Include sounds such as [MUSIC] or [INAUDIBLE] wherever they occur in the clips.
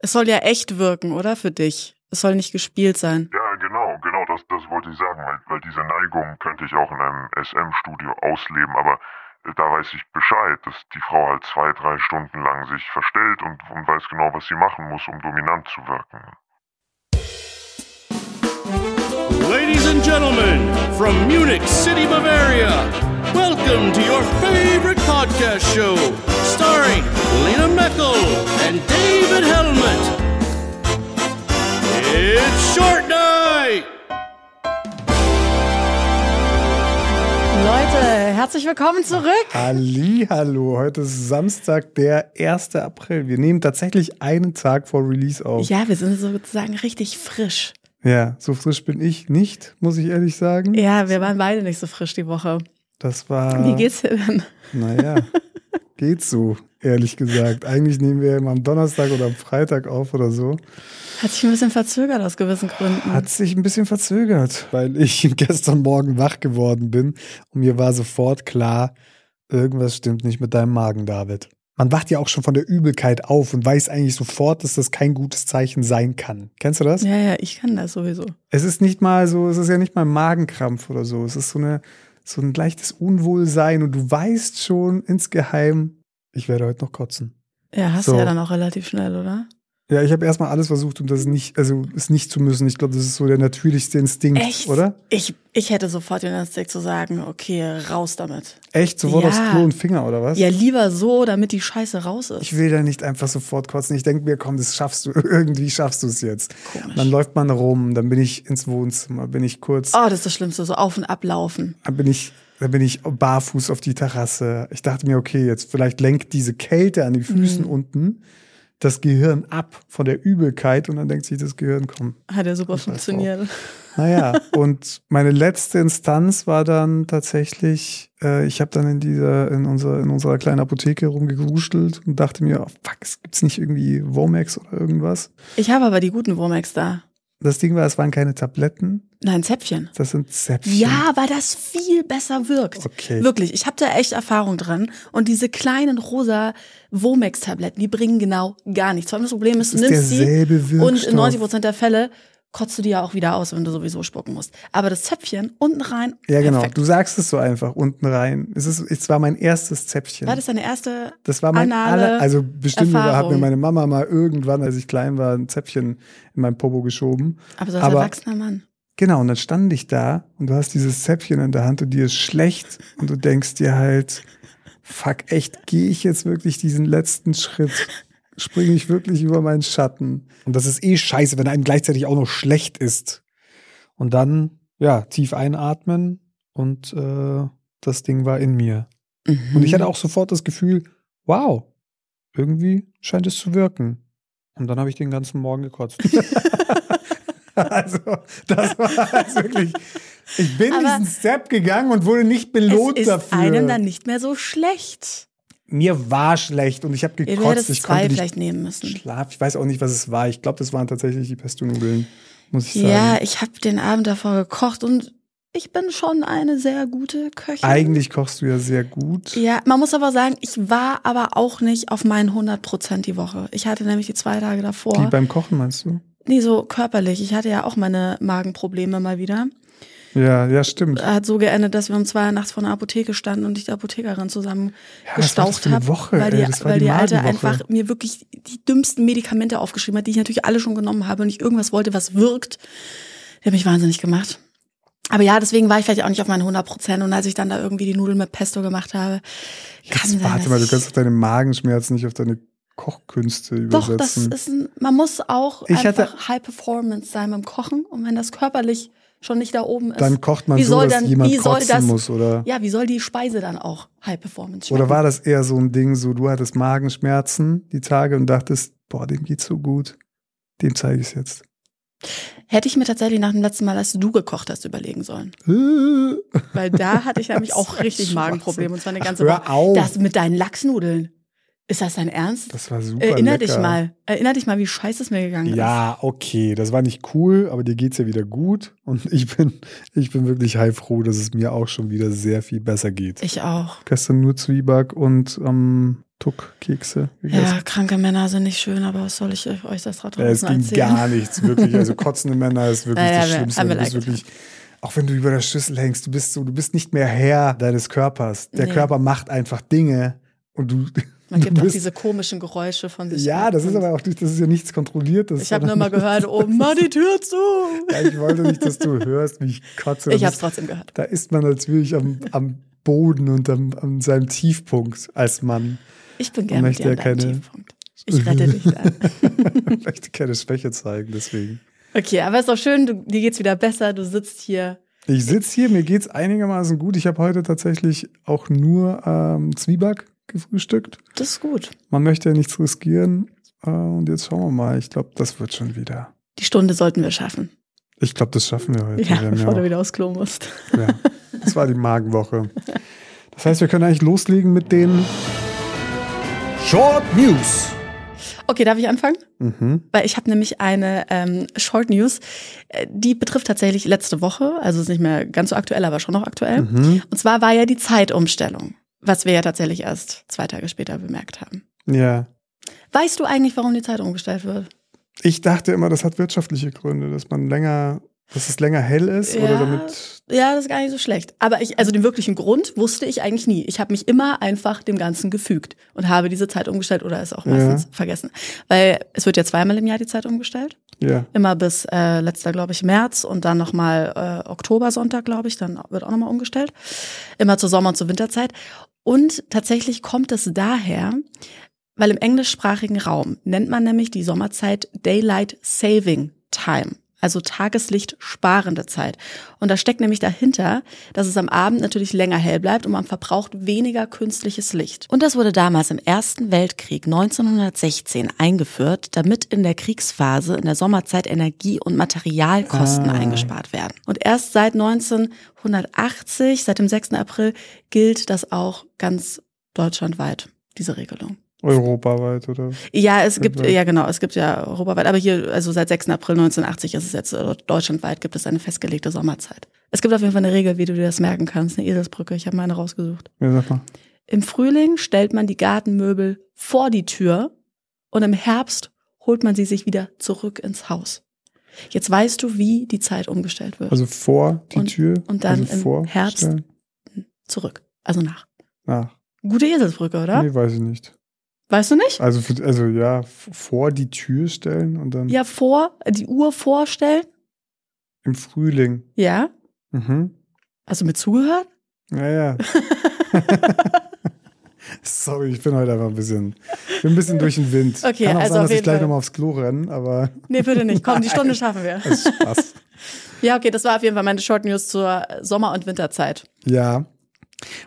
Es soll ja echt wirken, oder? Für dich. Es soll nicht gespielt sein. Ja, genau, genau, das, das wollte ich sagen, weil, weil diese Neigung könnte ich auch in einem SM-Studio ausleben, aber äh, da weiß ich Bescheid, dass die Frau halt zwei, drei Stunden lang sich verstellt und, und weiß genau, was sie machen muss, um dominant zu wirken. Ladies and gentlemen, from Munich City, Bavaria, welcome to your favorite podcast show, starring Lena Meckel and David Helmet. It's Short Night! Leute, herzlich willkommen zurück. Ali, hallo. Heute ist Samstag, der 1. April. Wir nehmen tatsächlich einen Tag vor Release auf. Ja, wir sind sozusagen richtig frisch. Ja, so frisch bin ich nicht, muss ich ehrlich sagen. Ja, wir waren beide nicht so frisch die Woche. Das war. Wie geht's dir denn? Naja, geht so, ehrlich gesagt. Eigentlich nehmen wir immer am Donnerstag oder am Freitag auf oder so. Hat sich ein bisschen verzögert aus gewissen Gründen. Hat sich ein bisschen verzögert, weil ich [LAUGHS] gestern Morgen wach geworden bin und mir war sofort klar, irgendwas stimmt nicht mit deinem Magen, David. Man wacht ja auch schon von der Übelkeit auf und weiß eigentlich sofort, dass das kein gutes Zeichen sein kann. Kennst du das? Ja, ja, ich kann das sowieso. Es ist nicht mal so, es ist ja nicht mal ein Magenkrampf oder so. Es ist so eine, so ein leichtes Unwohlsein und du weißt schon insgeheim, ich werde heute noch kotzen. Ja, hast So. du ja dann auch relativ schnell, oder? Ja, ich habe erstmal alles versucht, um das nicht, also es nicht zu müssen. Ich glaube, das ist so der natürlichste Instinkt, Echt? oder? Ich, ich hätte sofort den Instinkt zu sagen, okay, raus damit. Echt? Sofort Ja. aufs Klo und Finger, oder was? Ja, lieber so, damit die Scheiße raus ist. Ich will da nicht einfach sofort kotzen. Ich denke mir, komm, das schaffst du. [LAUGHS] Irgendwie schaffst du es jetzt. Komisch. Dann läuft man rum, dann bin ich ins Wohnzimmer, bin ich kurz, Oh, das ist das Schlimmste, so auf und ablaufen. dann bin ich, dann bin ich barfuß auf die Terrasse. Ich dachte mir, okay, jetzt vielleicht lenkt diese Kälte an den Füßen Mhm. unten das Gehirn ab von der Übelkeit und dann denkt sich das Gehirn, komm, Hat ja super funktioniert. Naja, und meine letzte Instanz war dann tatsächlich, äh, ich habe dann in dieser, in unserer, in unserer kleinen Apotheke rumgegruschelt und dachte mir, oh, fuck, es gibt's nicht irgendwie Womex oder irgendwas? Ich habe aber die guten Womex da. Das Ding war, es waren keine Tabletten, Nein, Zäpfchen. das sind Zäpfchen. Ja, weil das viel besser wirkt. Okay. Wirklich, ich habe da echt Erfahrung dran. Und diese kleinen rosa Womex-Tabletten, die bringen genau gar nichts. Vor allem das Problem ist, du Das ist nimmst sie und in 90 Prozent der Fälle kotzt du die ja auch wieder aus, wenn du sowieso spucken musst. Aber das Zäpfchen unten rein, Ja, genau. perfekt. Du sagst es so einfach unten rein. Es ist, es war mein erstes Zäpfchen. War das deine erste Das war mein aller, also bestimmt hat Erfahrung? mir meine Mama mal irgendwann, als ich klein war, ein Zäpfchen in mein Popo geschoben. Aber so als Aber- erwachsener Mann. Genau, und dann stand ich da und du hast dieses Zäpfchen in der Hand und dir ist schlecht und du denkst dir halt, fuck, echt, gehe ich jetzt wirklich diesen letzten Schritt? Springe ich wirklich über meinen Schatten? Und das ist eh scheiße, wenn einem gleichzeitig auch noch schlecht ist. Und dann, ja, tief einatmen und äh, das Ding war in mir. Mhm. Und ich hatte auch sofort das Gefühl, wow, irgendwie scheint es zu wirken. Und dann habe ich den ganzen Morgen gekotzt. [LAUGHS] also, das war also wirklich. Ich bin Aber- diesen Step gegangen und wurde nicht belohnt es ist dafür. einem dann nicht mehr so schlecht. Mir war schlecht und ich habe gekotzt. Ich konnte nicht vielleicht nehmen müssen. schlafen. Ich weiß auch nicht, was es war. Ich glaube, das waren tatsächlich die Pesto-Nudeln, muss ich sagen. Ja, ich habe den Abend davor gekocht und ich bin schon eine sehr gute Köchin. Eigentlich kochst du ja sehr gut. Ja, man muss aber sagen, ich war aber auch nicht auf meinen 100 Prozent die Woche. Ich hatte nämlich die zwei Tage davor. beim Kochen meinst du? Nee, so körperlich. Ich hatte ja auch meine Magenprobleme mal wieder. Ja, ja, stimmt. Hat so geendet, dass wir um zwei Uhr nachts vor einer Apotheke standen und ich die Apothekerin zusammen Ja, gestaucht habe. Woche, Weil ey? die, war weil die die Alte einfach mir wirklich die dümmsten Medikamente aufgeschrieben hat, die ich natürlich alle schon genommen habe und ich irgendwas wollte, was wirkt. Die hat mich wahnsinnig gemacht. Aber ja, deswegen war ich vielleicht auch nicht auf meinen 100 Prozent. Und als ich dann da irgendwie die Nudeln mit Pesto gemacht habe, kann Jetzt sein, warte mal, du kannst doch deine Magenschmerzen nicht auf deine Kochkünste Doch, das übersetzen. ist ein, man muss auch Ich hatte- einfach High Performance sein beim Kochen. Und wenn das körperlich schon nicht da oben ist, dann kocht man wie so, soll dass dann, jemand wie soll das, muss, oder? ja, wie soll die Speise dann auch High Performance Oder schmecken? war das eher so ein Ding, so du hattest Magenschmerzen die Tage und dachtest, boah, dem geht's so gut. Dem zeige ich es jetzt. Hätte ich mir tatsächlich nach dem letzten Mal, als du gekocht hast, überlegen sollen. [LAUGHS] Weil da hatte ich nämlich auch richtig. Magenprobleme und zwar eine ganze Woche. Das mit deinen Lachsnudeln. Ist das dein Ernst? Das war super Erinner lecker. dich mal. Erinner dich mal, wie scheiße es mir gegangen ist. Ja, okay, das war nicht cool, aber dir geht's ja wieder gut und [LAUGHS] ich bin, ich bin wirklich heilfroh, dass es mir auch schon wieder sehr viel besser geht. Ich auch. Gestern nur Zwieback und ähm, Tuck-Kekse. Ja, kranke Männer sind nicht schön, aber was soll ich euch das da draußen Ja, es ging erzählen? gar nichts, wirklich. Also [LAUGHS] kotzende Männer ist wirklich Naja, das Schlimmste. Du bist wirklich, auch wenn du über der Schüssel hängst, du bist so, du bist nicht mehr Herr deines Körpers. Der Nee. Körper macht einfach Dinge und du. Man gibt auch diese komischen Geräusche von sich. Ja, das ist aber auch nicht, das ist ja nichts Kontrolliertes. Ich habe nur mal gehört, [LAUGHS] oh, mach die Tür zu. Ja, ich wollte nicht, dass du hörst, wie ich kotze. Ich habe es trotzdem gehört. Da ist man natürlich am, am Boden und am, an seinem Tiefpunkt als Mann. Ich bin gerne mit dir ja an keine- Tiefpunkt. Ich rette dich dann. [LAUGHS] Ich möchte keine Schwäche zeigen, deswegen. Okay, aber ist doch schön, du, dir geht's wieder besser. Du sitzt hier. Ich sitze hier, mir geht's einigermaßen gut. Ich habe heute tatsächlich auch nur ähm, Zwieback gefrühstückt. Das ist gut. Man möchte ja nichts riskieren. Äh, und jetzt schauen wir mal. Ich glaube, das wird schon wieder. Die Stunde sollten wir schaffen. Ich glaube, das schaffen wir heute. Ja, Wir bevor du auch- wieder aufs Klo musst. ja, das war die Magenwoche. [LAUGHS] Das heißt, wir können eigentlich loslegen mit den. Short News. Okay, darf ich anfangen? Mhm. Weil ich habe nämlich eine ähm, Short News, äh, die betrifft tatsächlich letzte Woche, also ist nicht mehr ganz so aktuell, aber schon noch aktuell. Mhm. Und zwar war ja die Zeitumstellung, was wir ja tatsächlich erst zwei Tage später bemerkt haben. Ja. Weißt du eigentlich, warum die Zeit umgestellt wird? Ich dachte immer, das hat wirtschaftliche Gründe, dass man länger, dass es länger hell ist oder Ja. damit. Ja, das ist gar nicht so schlecht. Aber ich, also den wirklichen Grund wusste ich eigentlich nie. Ich habe mich immer einfach dem Ganzen gefügt und habe diese Zeit umgestellt oder es auch meistens Ja. vergessen. Weil es wird ja zweimal im Jahr die Zeit umgestellt. Ja. Immer bis äh, letzter, glaube ich, März und dann nochmal äh, Oktobersonntag, glaube ich, dann wird auch nochmal umgestellt. Immer zur Sommer- und zur Winterzeit. Und tatsächlich kommt es daher, weil im englischsprachigen Raum nennt man nämlich die Sommerzeit Daylight Saving Time. Also Tageslicht sparende Zeit. Und da steckt nämlich dahinter, dass es am Abend natürlich länger hell bleibt und man verbraucht weniger künstliches Licht. Und das wurde damals im Ersten Weltkrieg 1916 eingeführt, damit in der Kriegsphase in der Sommerzeit Energie- und Materialkosten Ah. eingespart werden. Und erst seit 1980, seit dem 6. April, gilt das auch ganz deutschlandweit, diese Regelung. Europaweit oder. Ja, es gibt, ja genau, es gibt ja europaweit, aber hier, also seit 6. April 1980 ist es jetzt, äh, deutschlandweit gibt es eine festgelegte Sommerzeit. Es gibt auf jeden Fall eine Regel, wie du dir das merken kannst, eine Eselsbrücke, ich habe meine rausgesucht. Ja, sag mal. Im Frühling stellt man die Gartenmöbel vor die Tür und im Herbst holt man sie sich wieder zurück ins Haus. Jetzt weißt du, wie die Zeit umgestellt wird. Also vor die Und- Tür. und dann also im vor Herbst. stellen. Zurück, also nach. Nach. Gute Eselsbrücke, oder? Nee, weiß ich nicht. Weißt du nicht? Also, für, also ja, vor die Tür stellen und dann Ja, vor, die Uhr vorstellen. im Frühling. Ja. Mhm. Hast du mir zugehört? Ja, ja. [LAUGHS] Sorry, ich bin heute einfach ein bisschen, bin ein bisschen durch den Wind. [LAUGHS] Okay, Kann auch also sein, dass ich gleich nochmal aufs Klo renne, aber Nee, bitte nicht. Komm, die Stunde [LAUGHS] schaffen wir. das ist Spaß. Ja, okay, das war auf jeden Fall meine Short News zur Sommer- und Winterzeit. Ja.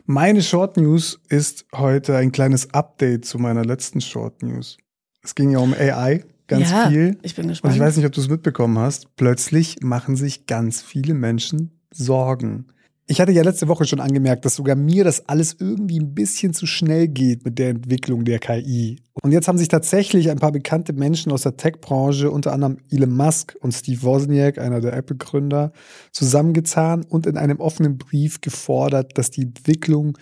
Meine Short News ist heute ein kleines Update zu meiner letzten Short News. Es ging ja um AI, ganz ja, viel. Ich bin Und gespannt. ich weiß nicht, ob du es mitbekommen hast. Plötzlich machen sich ganz viele Menschen Sorgen. Ich hatte ja letzte Woche schon angemerkt, dass sogar mir das alles irgendwie ein bisschen zu schnell geht mit der Entwicklung der KI. Und jetzt haben sich tatsächlich ein paar bekannte Menschen aus der Tech-Branche, unter anderem Elon Musk und Steve Wozniak, einer der Apple-Gründer, zusammengezahnt und in einem offenen Brief gefordert, dass die Entwicklung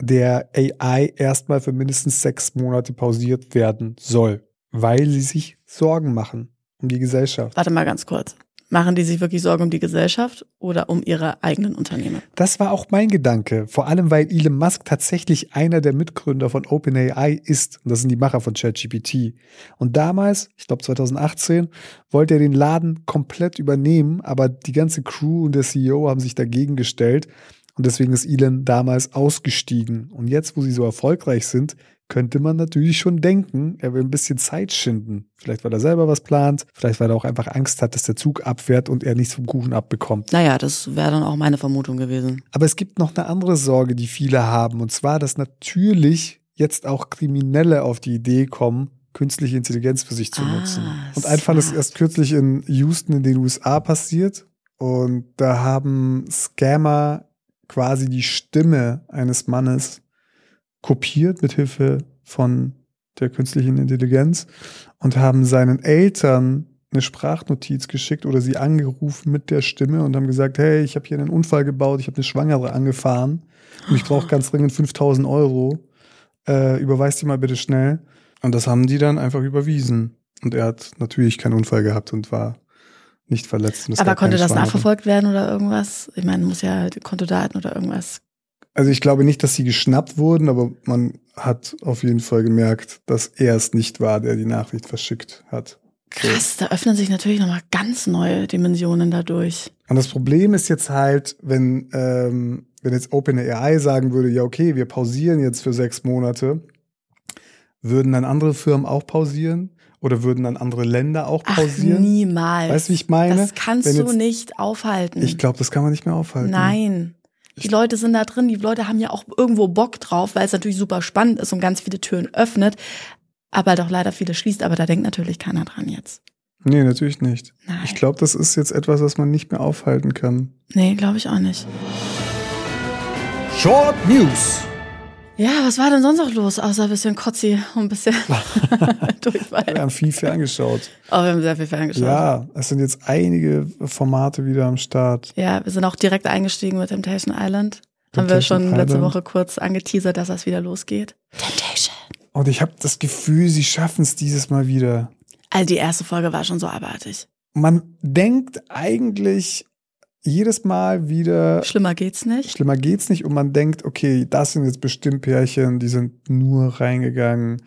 der AI erstmal für mindestens sechs Monate pausiert werden soll, weil sie sich Sorgen machen um die Gesellschaft. Warte mal ganz kurz. Machen die sich wirklich Sorgen um die Gesellschaft oder um ihre eigenen Unternehmen? Das war auch mein Gedanke, vor allem weil Elon Musk tatsächlich einer der Mitgründer von OpenAI ist. Und das sind die Macher von ChatGPT. Und damals, ich glaube 2018, wollte er den Laden komplett übernehmen, aber die ganze Crew und der CEO haben sich dagegen gestellt. Und deswegen ist Elon damals ausgestiegen. Und jetzt, wo sie so erfolgreich sind, könnte man natürlich schon denken, er will ein bisschen Zeit schinden. Vielleicht, weil er selber was plant, vielleicht, weil er auch einfach Angst hat, dass der Zug abfährt und er nichts vom Kuchen abbekommt. Naja, das wäre dann auch meine Vermutung gewesen. Aber es gibt noch eine andere Sorge, die viele haben, und zwar, dass natürlich jetzt auch Kriminelle auf die Idee kommen, künstliche Intelligenz für sich zu Ah, nutzen. Und ein Fall ist erst kürzlich in Houston in den USA passiert. Und da haben Scammer quasi die Stimme eines Mannes kopiert mit Hilfe von der künstlichen Intelligenz und haben seinen Eltern eine Sprachnotiz geschickt oder sie angerufen mit der Stimme und haben gesagt, hey, ich habe hier einen Unfall gebaut, ich habe eine Schwangere angefahren und ich brauche ganz dringend 5000 Euro. Äh, überweis die mal bitte schnell. Und das haben die dann einfach überwiesen. Und er hat natürlich keinen Unfall gehabt und war nicht verletzt. Aber konnte das nachverfolgt werden oder irgendwas? Ich meine, muss ja Kontodaten oder irgendwas. Also ich glaube nicht, dass sie geschnappt wurden, aber man hat auf jeden Fall gemerkt, dass er es nicht war, der die Nachricht verschickt hat. Krass, da öffnen sich natürlich nochmal ganz neue Dimensionen dadurch. Und das Problem ist jetzt halt, wenn, ähm, wenn jetzt OpenAI sagen würde, ja, okay, wir pausieren jetzt für sechs Monate, würden dann andere Firmen auch pausieren? Oder würden dann andere Länder auch Ach, pausieren? niemals. Weißt du, wie ich meine? Das kannst Wenn du jetzt- nicht aufhalten. Ich glaube, das kann man nicht mehr aufhalten. Nein. Die Leute sind da drin, die Leute haben ja auch irgendwo Bock drauf, weil es natürlich super spannend ist und ganz viele Türen öffnet, aber doch leider viele schließt, aber da denkt natürlich keiner dran jetzt. Nee, natürlich nicht. Nein. Ich glaube, das ist jetzt etwas, was man nicht mehr aufhalten kann. Nee, glaube ich auch nicht. Short News. Ja, was war denn sonst noch los, außer ein bisschen Kotzi und ein bisschen [LAUGHS] Wir Durchfall? haben viel ferngeschaut. Oh, wir haben sehr viel ferngeschaut. Ja, es sind jetzt einige Formate wieder am Start. Ja, wir sind auch direkt eingestiegen mit Temptation Island. Haben wir Temptation schon letzte Island. Woche kurz angeteasert, dass das wieder losgeht. Temptation. Und ich habe das Gefühl, sie schaffen es dieses Mal wieder. Also die erste Folge war schon so abartig. Man denkt eigentlich jedes Mal wieder, Schlimmer geht's nicht. schlimmer geht's nicht. Und man denkt, okay, das sind jetzt bestimmt Pärchen, die sind nur reingegangen.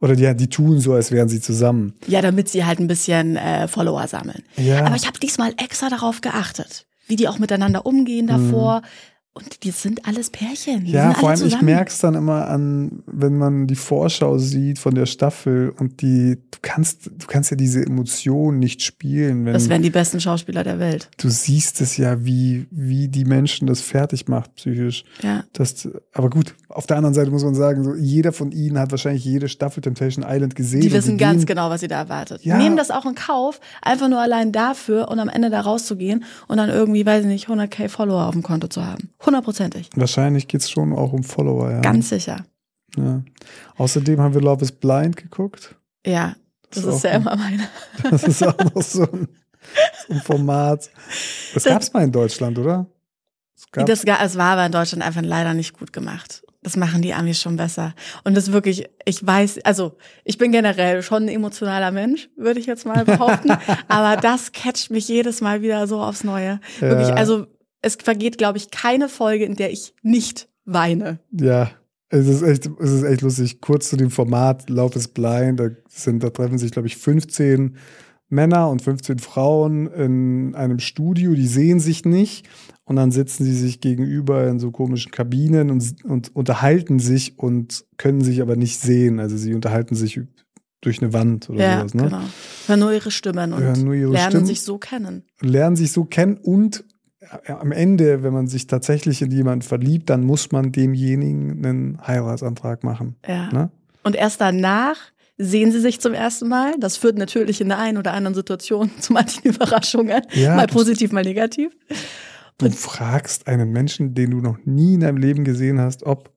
Oder die, die tun so, als wären sie zusammen. Ja, damit sie halt ein bisschen äh, Follower sammeln. Ja. Aber ich habe diesmal extra darauf geachtet, wie die auch miteinander umgehen davor. Und die sind alles Pärchen. Die. Ja, vor alle allem, ich zusammen. merke es dann immer an, wenn man die Vorschau sieht von der Staffel und die, du kannst, du kannst ja diese Emotionen nicht spielen, wenn Das wären die besten Schauspieler der Welt. du siehst es ja, wie, wie die Menschen das fertig macht, psychisch. Ja. Das, aber gut, auf der anderen Seite muss man sagen, so, jeder von ihnen hat wahrscheinlich jede Staffel Temptation Island gesehen. Die wissen sie ganz gehen- genau, was sie da erwartet. Ja. Nehmen das auch in Kauf, einfach nur allein dafür und am Ende da rauszugehen und dann irgendwie, weiß ich nicht, 100k Follower auf dem Konto zu haben. Hundertprozentig. Wahrscheinlich geht's schon auch um Follower, ja. Ganz sicher. ja. Außerdem haben wir Love is Blind geguckt. Ja. Das, Das ist ja immer meine. [LAUGHS] Das ist auch noch so ein, so ein Format. Das Das- gab's mal in Deutschland, oder? Das Das, es war aber in Deutschland einfach leider nicht gut gemacht. Das machen die Amis schon besser. Und das wirklich, ich weiß, also ich bin generell schon ein emotionaler Mensch, würde ich jetzt mal behaupten. [LAUGHS] aber das catcht mich jedes Mal wieder so aufs Neue. Wirklich, Ja. also es vergeht, glaube ich, keine Folge, in der ich nicht weine. Ja, es ist echt, es ist echt lustig. Kurz zu dem Format Love is Blind, da sind, da treffen sich, glaube ich, 15 Männer und 15 Frauen in einem Studio, die sehen sich nicht und dann sitzen sie sich gegenüber in so komischen Kabinen und, und unterhalten sich und können sich aber nicht sehen. Also sie unterhalten sich durch eine Wand oder Ja, sowas, ne? genau. Hören nur ihre Stimmen und nur ihre lernen Stimmen. sich so kennen. lernen sich so kennen und am Ende, wenn man sich tatsächlich in jemanden verliebt, dann muss man demjenigen einen Heiratsantrag machen. Ja. Ne? Und erst danach sehen sie sich zum ersten Mal. Das führt natürlich in der einen oder anderen Situation [LAUGHS] zu manchen Überraschungen. Ja, mal positiv, mal negativ. Du fragst einen Menschen, den du noch nie in deinem Leben gesehen hast, ob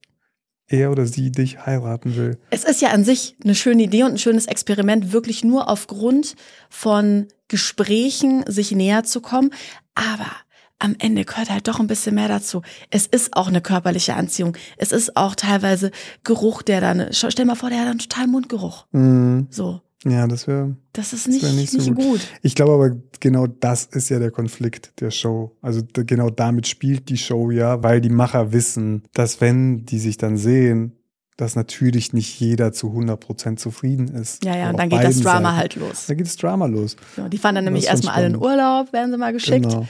er oder sie dich heiraten will. Es ist ja an sich eine schöne Idee und ein schönes Experiment, wirklich nur aufgrund von Gesprächen sich näher zu kommen. Aber am Ende gehört halt doch ein bisschen mehr dazu. Es ist auch eine körperliche Anziehung. Es ist auch teilweise Geruch, der dann, stell mal vor, der hat dann total Mundgeruch. Mhm. So. Ja, das wäre. Das ist Das nicht, wär nicht, nicht so gut. Ich glaube aber, genau das ist ja der Konflikt der Show. Also genau damit spielt die Show ja, weil die Macher wissen, dass wenn die sich dann sehen, dass natürlich nicht jeder zu 100% zufrieden ist. Ja, ja, und dann geht das Drama Seiten. halt los. Da geht das Drama los. So, die fahren dann nämlich erstmal alle in. Urlaub, werden sie mal geschickt. Genau.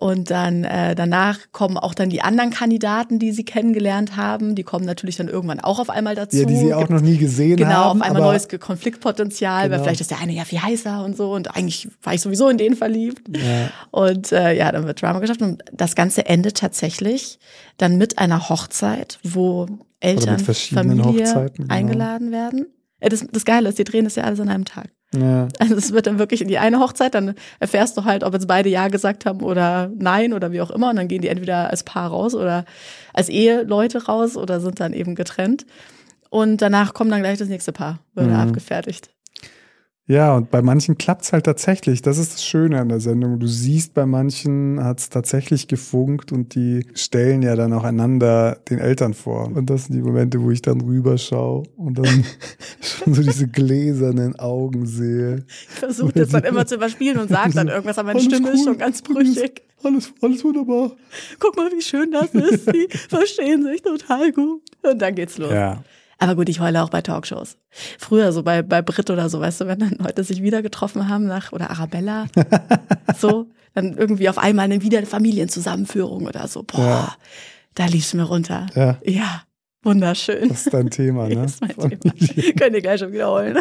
Und dann äh, danach kommen auch dann die anderen Kandidaten, die sie kennengelernt haben. Die kommen natürlich dann irgendwann auch auf einmal dazu. Ja, die sie auch Gibt- noch nie gesehen Genau, haben. auf einmal neues Konfliktpotenzial, weil Genau. vielleicht ist der eine ja viel heißer und so und eigentlich war ich sowieso in den verliebt. Ja. Und äh, ja, dann wird Drama geschafft und das Ganze endet tatsächlich dann mit einer Hochzeit, wo Eltern, Familie genau. eingeladen werden. Äh, Das, das Geile ist, die drehen das ja alles an einem Tag. Ja. Also es wird dann wirklich in die eine Hochzeit, dann erfährst du halt, ob jetzt beide Ja gesagt haben oder Nein oder wie auch immer. Und dann gehen die entweder als Paar raus oder als Eheleute raus oder sind dann eben getrennt. Und danach kommt dann gleich das nächste Paar, wird Mhm. abgefertigt. Ja, und bei manchen klappt's halt tatsächlich. Das ist das Schöne an der Sendung. Du siehst, bei manchen hat's tatsächlich gefunkt und die stellen ja dann auch einander den Eltern vor. Und das sind die Momente, wo ich dann rüberschaue und dann [LAUGHS] schon so diese gläsernen Augen sehe. Ich versuche das dann immer zu überspielen und sage [LAUGHS] dann irgendwas, aber meine Alles Stimme ist cool. schon ganz brüchig. Alles, alles wunderbar. Guck mal, wie schön das ist. Die [LAUGHS] verstehen sich total gut. Und dann geht's los. Ja. Aber gut, ich heule auch bei Talkshows. Früher so bei, bei Brit oder so, weißt du, wenn dann Leute sich wieder getroffen haben nach, oder Arabella, [LAUGHS] so, dann irgendwie auf einmal eine wieder Familienzusammenführung oder so. Boah, Ja. da lief's mir runter. Ja. Ja, wunderschön. Das ist dein Thema, ne? [LAUGHS] Das ist mein Thema. [LAUGHS] Könnt ihr gleich schon wiederholen.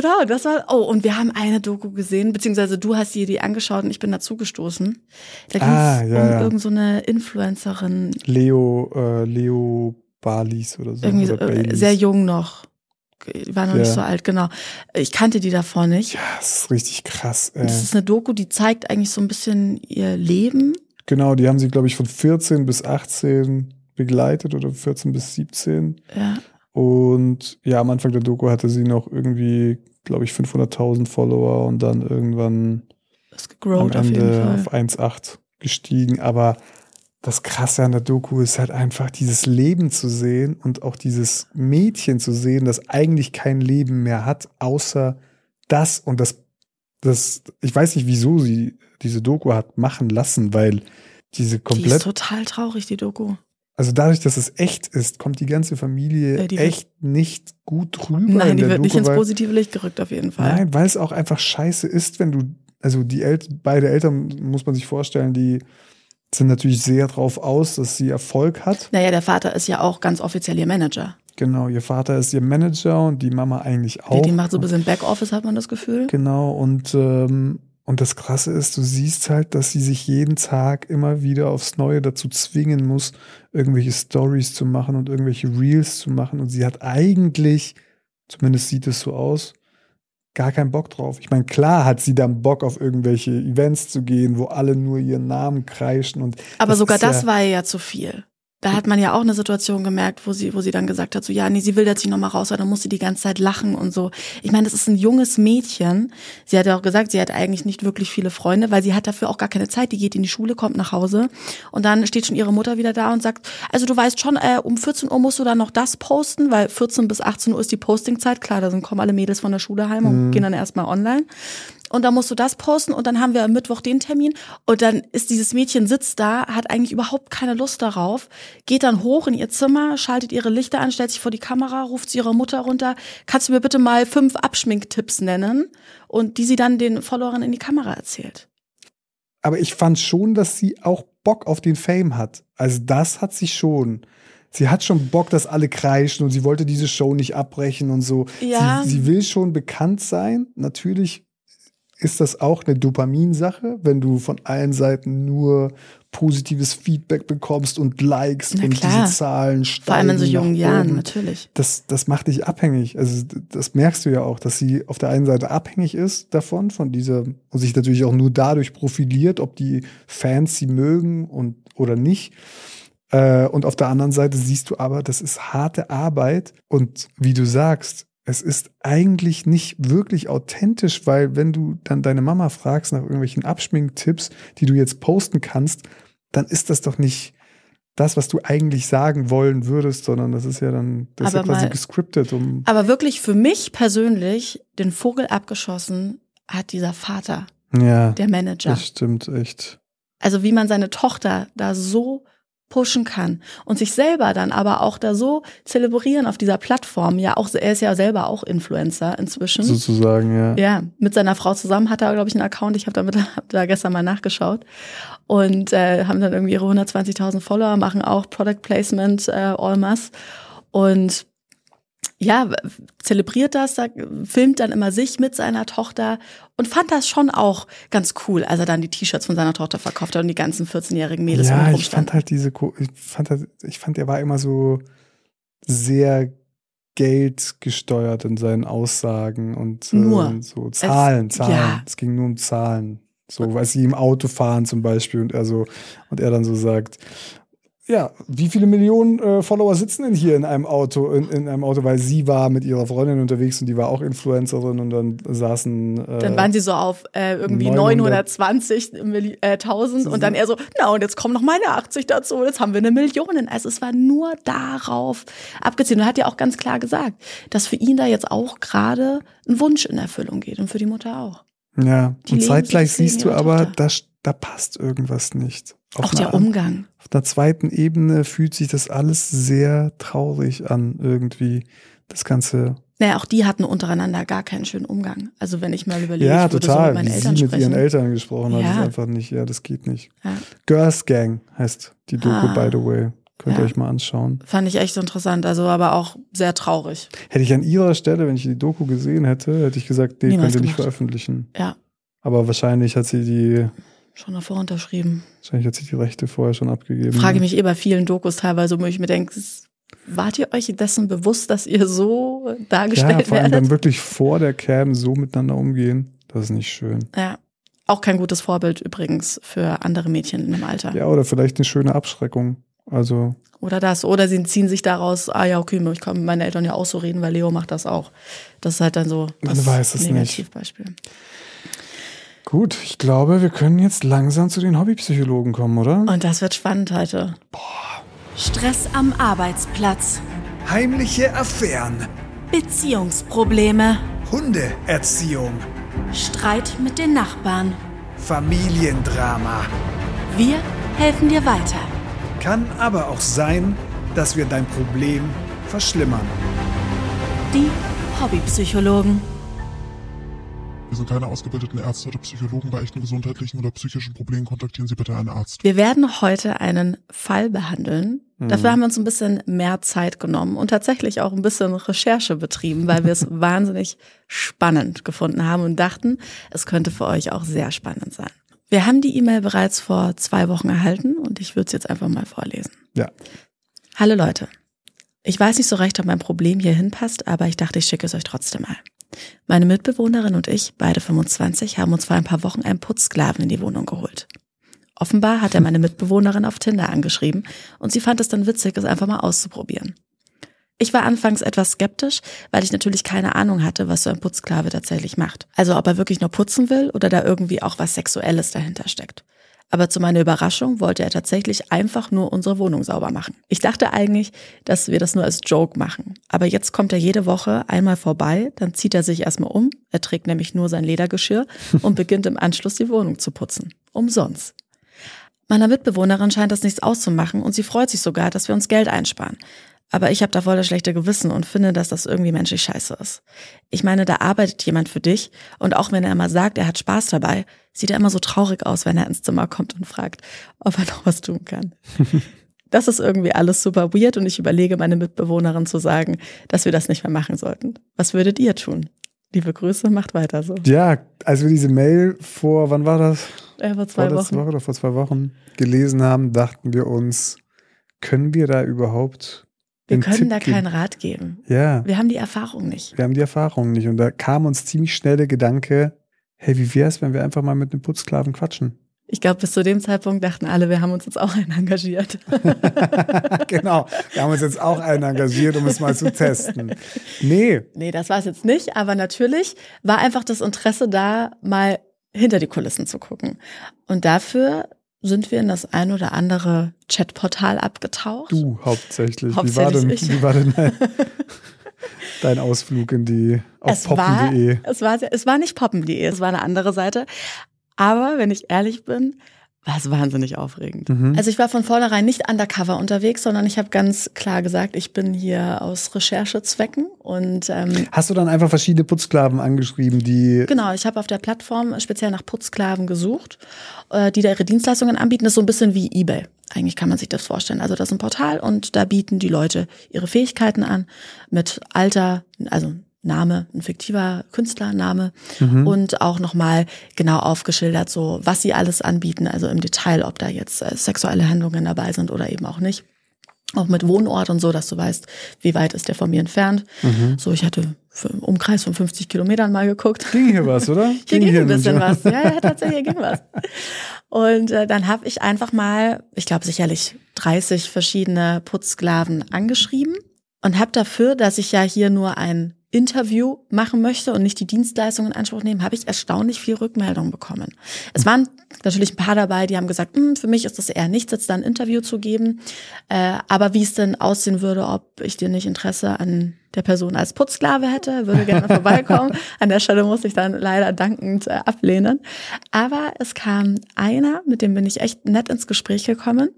Genau, das war. Oh, und wir haben eine Doku gesehen, beziehungsweise du hast dir die angeschaut und ich bin dazugestoßen. Da ging es Ah, ja, um ja. irgend so eine Influencerin, Leo, äh, Leo Balis oder so. irgendwie oder äh, sehr jung noch. Die War noch nicht Ja. so alt, genau. Ich kannte die davor nicht. Ja, das ist richtig krass. Ey. Das ist eine Doku, die zeigt eigentlich so ein bisschen ihr Leben. Genau, die haben sie, glaube ich, von 14 bis 18 begleitet oder 14 bis 17. Ja. Und ja, am Anfang der Doku hatte sie noch irgendwie, glaube ich, 500.000 Follower und dann irgendwann am auf Ende Fall. auf 1,8 gestiegen. Aber das Krasse an der Doku ist halt einfach dieses Leben zu sehen und auch dieses Mädchen zu sehen, das eigentlich kein Leben mehr hat, außer das und das, das, ich weiß nicht, wieso sie diese Doku hat machen lassen, weil diese Die ist komplett, total traurig, die Doku. Also dadurch, dass es echt ist, kommt die ganze Familie Ja, die echt nicht gut rüber. Nein, in die wird nicht Doku, ins weil- positive Licht gerückt, auf jeden Fall. Nein, weil es auch einfach scheiße ist, wenn du, also die El beide Eltern, muss man sich vorstellen, die sind natürlich sehr drauf aus, dass sie Erfolg hat. Naja, der Vater ist ja auch ganz offiziell ihr Manager. Genau, ihr Vater ist ihr Manager und die Mama eigentlich auch. Die, die macht so ein bisschen Backoffice, hat man das Gefühl. Genau, und, ähm, und das Krasse ist, du siehst halt, dass sie sich jeden Tag immer wieder aufs Neue dazu zwingen muss, irgendwelche Stories zu machen und irgendwelche Reels zu machen. Und sie hat eigentlich, zumindest sieht es so aus, gar keinen Bock drauf. Ich meine, klar hat sie dann Bock auf irgendwelche Events zu gehen, wo alle nur ihren Namen kreischen und Aber Das sogar ist ja- das war ja zu viel. Da hat man ja auch eine Situation gemerkt, wo sie, wo sie dann gesagt hat, so, ja, nee, sie will jetzt nicht nochmal raus, weil dann muss sie die ganze Zeit lachen und so. Ich meine, das ist ein junges Mädchen. Sie hat ja auch gesagt, sie hat eigentlich nicht wirklich viele Freunde, weil sie hat dafür auch gar keine Zeit. Die geht in die Schule, kommt nach Hause und dann steht schon ihre Mutter wieder da und sagt, also du weißt schon, äh, um 14 Uhr musst du dann noch das posten, weil 14 bis 18 Uhr ist die Postingzeit. Klar, da sind, kommen alle Mädels von der Schule heim und gehen dann erstmal online. Und dann musst du das posten und dann haben wir am Mittwoch den Termin und dann ist dieses Mädchen sitzt da, hat eigentlich überhaupt keine Lust darauf, geht dann hoch in ihr Zimmer, schaltet ihre Lichter an, stellt sich vor die Kamera, ruft zu ihrer Mutter runter, kannst du mir bitte mal fünf Abschminktipps nennen und die sie dann den Followern in die Kamera erzählt. Aber ich fand schon, dass sie auch Bock auf den Fame hat. Also das hat sie schon. Sie hat schon Bock, dass alle kreischen und sie wollte diese Show nicht abbrechen und so. Ja. Sie, sie will schon bekannt sein. Natürlich ist das auch eine Dopaminsache, wenn du von allen Seiten nur positives Feedback bekommst und Likes Na und klar. diese Zahlen steigen. Vor allem in so jungen Jahren, natürlich. Das, das macht dich abhängig. Also das merkst du ja auch, dass sie auf der einen Seite abhängig ist davon, von dieser, und sich natürlich auch nur dadurch profiliert, ob die Fans sie mögen und oder nicht. Äh, und auf der anderen Seite siehst du aber, das ist harte Arbeit. Und wie du sagst, es ist eigentlich nicht wirklich authentisch, weil wenn du dann deine Mama fragst nach irgendwelchen Abschminktipps, die du jetzt posten kannst, dann ist das doch nicht das, was du eigentlich sagen wollen würdest, sondern das ist ja dann, das ist ja quasi mal- gescriptet, um Aber wirklich für mich persönlich den Vogel abgeschossen hat dieser Vater, ja, der Manager. das stimmt echt. Also wie man seine Tochter da so pushen kann und sich selber dann aber auch da so zelebrieren auf dieser Plattform. Ja, auch er ist ja selber auch Influencer inzwischen. Sozusagen, ja. Ja, mit seiner Frau zusammen hat er, glaube ich, einen Account. Ich habe damit [LAUGHS] hab da gestern mal nachgeschaut und äh, haben dann irgendwie ihre 120.000 Follower, machen auch Product Placement äh, Allmas und ja, zelebriert das, da, filmt dann immer sich mit seiner Tochter und fand das schon auch ganz cool, als er dann die T-Shirts von seiner Tochter verkauft hat und die ganzen 14-jährigen Mädels Ja, ihn ich fand halt diese, ich fand, halt, ich fand, er war immer so sehr geldgesteuert in seinen Aussagen und Nur. ähm, so Zahlen, Zahlen. ja. Es ging nur um Zahlen. So, weil sie im Auto fahren zum Beispiel und er so, und er dann so sagt, ja, wie viele Millionen äh, Follower sitzen denn hier in einem Auto, in, in einem Auto, weil sie war mit ihrer Freundin unterwegs und die war auch Influencerin und dann saßen. Äh, Dann waren sie so auf äh, irgendwie 900. 920.000 äh, 1000 und dann eher so, na und jetzt kommen noch meine 80 dazu, jetzt haben wir eine Million. Also es war nur darauf abgezielt. Und er hat ja auch ganz klar gesagt, dass für ihn da jetzt auch gerade ein Wunsch in Erfüllung geht und für die Mutter auch. ja, die und zeitgleich siehst du aber, da, da passt irgendwas nicht. Auf auch der Umgang. Auf einer zweiten Ebene fühlt sich das alles sehr traurig an, irgendwie. Das Ganze. Naja, auch die hatten untereinander gar keinen schönen Umgang. Also wenn ich mal überlege, ja, ich würde total. so mit meinen Wie Eltern sie mit sprechen. ihren Eltern gesprochen hat, Ja. ist einfach nicht, ja, das geht nicht. Ja. Girls Gang heißt die Doku, Ah. by the way. Könnt ihr Ja. euch mal anschauen. Fand ich echt interessant, also aber auch sehr traurig. Hätte ich an ihrer Stelle, wenn ich die Doku gesehen hätte, hätte ich gesagt, nee, Niemals könnt ihr nicht veröffentlichen. Ja, Aber wahrscheinlich hat sie die, schon davor unterschrieben. wahrscheinlich hat sie die Rechte vorher schon abgegeben. Frage mich eh bei vielen Dokus teilweise, wo ich mir denke, wart ihr euch dessen bewusst, dass ihr so Ja, dargestellt vor allem dann werdet? wirklich vor der Cam so miteinander umgehen. Das ist nicht schön. Ja. Auch kein gutes Vorbild übrigens für andere Mädchen in dem Alter. Ja, oder vielleicht eine schöne Abschreckung. Also, Oder das. Oder sie ziehen sich daraus, ah ja, okay, ich kann mit meinen Eltern ja auch so reden, weil Leo macht das auch. Das ist halt dann so Man weiß es nicht. Gut, ich glaube, wir können jetzt langsam zu den Hobbypsychologen kommen, oder? Und das wird spannend heute. Stress am Arbeitsplatz. Heimliche Affären, Beziehungsprobleme. Hundeerziehung, Streit mit den Nachbarn. Familiendrama. Wir helfen dir weiter. Kann aber auch sein, dass wir dein Problem verschlimmern. Die Hobbypsychologen. Wir sind keine ausgebildeten Ärzte oder Psychologen. Bei echten gesundheitlichen oder psychischen Problemen kontaktieren Sie bitte einen Arzt. Wir werden heute einen Fall behandeln. Dafür haben wir uns ein bisschen mehr Zeit genommen und tatsächlich auch ein bisschen Recherche betrieben, weil wir es [LAUGHS] wahnsinnig spannend gefunden haben und dachten, es könnte für euch auch sehr spannend sein. Wir haben die E-Mail bereits vor zwei Wochen erhalten und ich würde es jetzt einfach mal vorlesen. Ja. Hallo Leute. Ich weiß nicht so recht, ob mein Problem hier hinpasst, aber ich dachte, ich schicke es euch trotzdem mal. Meine Mitbewohnerin und ich, beide 25, haben uns vor ein paar Wochen einen Putzsklaven in die Wohnung geholt. Offenbar hat er meine Mitbewohnerin auf Tinder angeschrieben und sie fand es dann witzig, es einfach mal auszuprobieren. Ich war anfangs etwas skeptisch, weil ich natürlich keine Ahnung hatte, was so ein Putzsklave tatsächlich macht. Also ob er wirklich nur putzen will oder da irgendwie auch was Sexuelles dahinter steckt. Aber zu meiner Überraschung wollte er tatsächlich einfach nur unsere Wohnung sauber machen. Ich dachte eigentlich, dass wir das nur als Joke machen. Aber jetzt kommt er jede Woche einmal vorbei, dann zieht er sich erstmal um, er trägt nämlich nur sein Ledergeschirr und beginnt im Anschluss die Wohnung zu putzen. Umsonst. Meiner Mitbewohnerin scheint das nichts auszumachen und sie freut sich sogar, dass wir uns Geld einsparen. Aber ich habe da voll das schlechte Gewissen und finde, dass das irgendwie menschlich scheiße ist. Ich meine, da arbeitet jemand für dich und auch wenn er immer sagt, er hat Spaß dabei, sieht er immer so traurig aus, wenn er ins Zimmer kommt und fragt, ob er noch was tun kann. [LAUGHS] Das ist irgendwie alles super weird und ich überlege, meine Mitbewohnerin zu sagen, dass wir das nicht mehr machen sollten. Was würdet ihr tun? Liebe Grüße, macht weiter so. Ja, als wir diese Mail vor, wann war das? Äh, vor zwei Vorletzte Wochen. Woche oder vor zwei Wochen gelesen haben, dachten wir uns, können wir da überhaupt Wir können Tipp da geben? keinen Rat geben. Ja, Wir haben die Erfahrung nicht. wir haben die Erfahrung nicht. Und da kam uns ziemlich schnell der Gedanke, hey, wie wär's, wenn wir einfach mal mit einem Putzsklaven quatschen? Ich glaube, bis zu dem Zeitpunkt dachten alle, wir haben uns jetzt auch einen engagiert. [LAUGHS] [LAUGHS] genau, wir haben uns jetzt auch einen engagiert, um es mal zu testen. Nee, nee, das war es jetzt nicht, aber natürlich war einfach das Interesse da, mal hinter die Kulissen zu gucken. Und dafür sind wir in das ein oder andere Chatportal abgetaucht. du hauptsächlich. Wie war Hauptsächlich denn, wie war denn [LAUGHS] dein, Ausflug in die auf es war, poppen.de? es war, es war nicht poppen.de, es war eine andere Seite. Aber wenn ich ehrlich bin, war es wahnsinnig aufregend. Mhm. Also ich war von vornherein nicht undercover unterwegs, sondern ich habe ganz klar gesagt, ich bin hier aus Recherchezwecken und ähm, Hast du dann einfach verschiedene Putzsklaven angeschrieben, die Genau, ich habe auf der Plattform speziell nach Putzsklaven gesucht, äh, die da ihre Dienstleistungen anbieten. Das ist so ein bisschen wie eBay. Eigentlich kann man sich das vorstellen. Also das ist ein Portal und da bieten die Leute ihre Fähigkeiten an mit Alter, also Name, ein fiktiver Künstlername und auch nochmal genau aufgeschildert, so was sie alles anbieten, also im Detail, ob da jetzt äh, sexuelle Handlungen dabei sind oder eben auch nicht. auch mit Wohnort und so, dass du weißt, wie weit ist der von mir entfernt. Mhm. So, ich hatte einen Umkreis von 50 Kilometern mal geguckt. Ging hier was, oder? [LAUGHS] Hier ging ein hin, bisschen was. Ja, ja, [LAUGHS] tatsächlich ging was. Und äh, dann habe ich einfach mal, ich glaube sicherlich 30 verschiedene Putzsklaven angeschrieben und habe dafür, dass ich ja hier nur ein Interview machen möchte und nicht die Dienstleistung in Anspruch nehmen, habe ich erstaunlich viel Rückmeldung bekommen. Es waren natürlich ein paar dabei, die haben gesagt, "Hm, für mich ist das eher nichts, jetzt da ein Interview zu geben. Äh, aber wie es denn aussehen würde, ob ich dir nicht Interesse an der Person als Putzsklave hätte, würde gerne vorbeikommen. [LAUGHS] An der Stelle muss ich dann leider dankend äh, ablehnen. Aber es kam einer, mit dem bin ich echt nett ins Gespräch gekommen.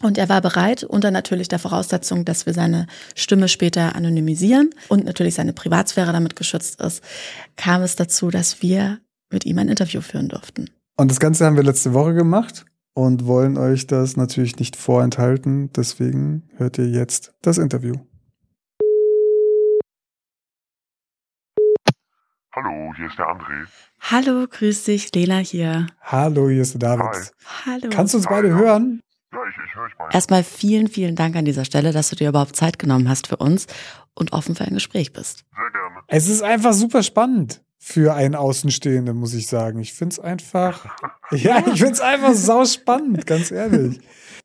Und er war bereit, unter natürlich der Voraussetzung, dass wir seine Stimme später anonymisieren und natürlich seine Privatsphäre damit geschützt ist, kam es dazu, dass wir mit ihm ein Interview führen durften. Und das Ganze haben wir letzte Woche gemacht und wollen euch das natürlich nicht vorenthalten. Deswegen hört ihr jetzt das Interview. Hallo, hier ist der André. Hallo, grüß dich, Lena hier. Hallo, hier ist der David. Hi. Hallo. Kannst du uns beide Hallo. hören? Ja, ich, ich höre euch mal. Erstmal vielen, vielen Dank an dieser Stelle, dass du dir überhaupt Zeit genommen hast für uns und offen für ein Gespräch bist. Sehr gerne. Es ist einfach super spannend für einen Außenstehenden, muss ich sagen. Ich find's einfach, [LAUGHS] ja, ich find's einfach sau spannend, ganz ehrlich.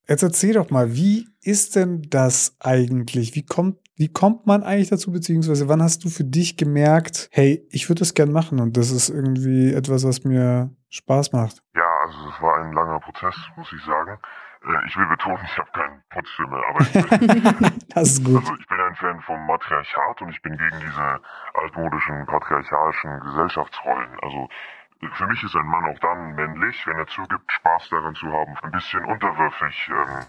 Jetzt erzähl doch mal, wie ist denn das eigentlich? Wie kommt, wie kommt man eigentlich dazu, beziehungsweise wann hast du für dich gemerkt, hey, ich würde das gern machen und das ist irgendwie etwas, was mir Spaß macht? Ja, also es war ein langer Prozess, muss ich sagen. Äh, Ich will betonen, ich habe keinen Putzfimmel, aber ich bin, [LAUGHS] Das ist gut. also ich bin ein Fan vom Matriarchat und ich bin gegen diese altmodischen patriarchalischen Gesellschaftsrollen. Also für mich ist ein Mann auch dann männlich, wenn er zugibt, Spaß daran zu haben, ein bisschen unterwürfig ähm,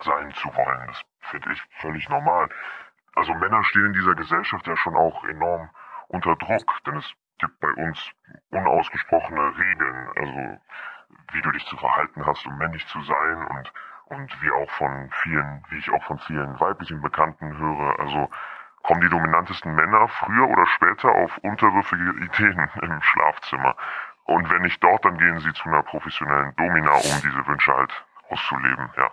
sein zu wollen. Das finde ich völlig normal. Also Männer stehen in dieser Gesellschaft ja schon auch enorm unter Druck, denn es gibt bei uns unausgesprochene Regeln, also wie du dich zu verhalten hast, um männlich zu sein und und wie auch von vielen, wie ich auch von vielen weiblichen Bekannten höre, also kommen die dominantesten Männer früher oder später auf unterwürfige Ideen [LAUGHS] im Schlafzimmer. Und wenn nicht dort, dann gehen sie zu einer professionellen Domina, um diese Wünsche halt auszuleben, ja.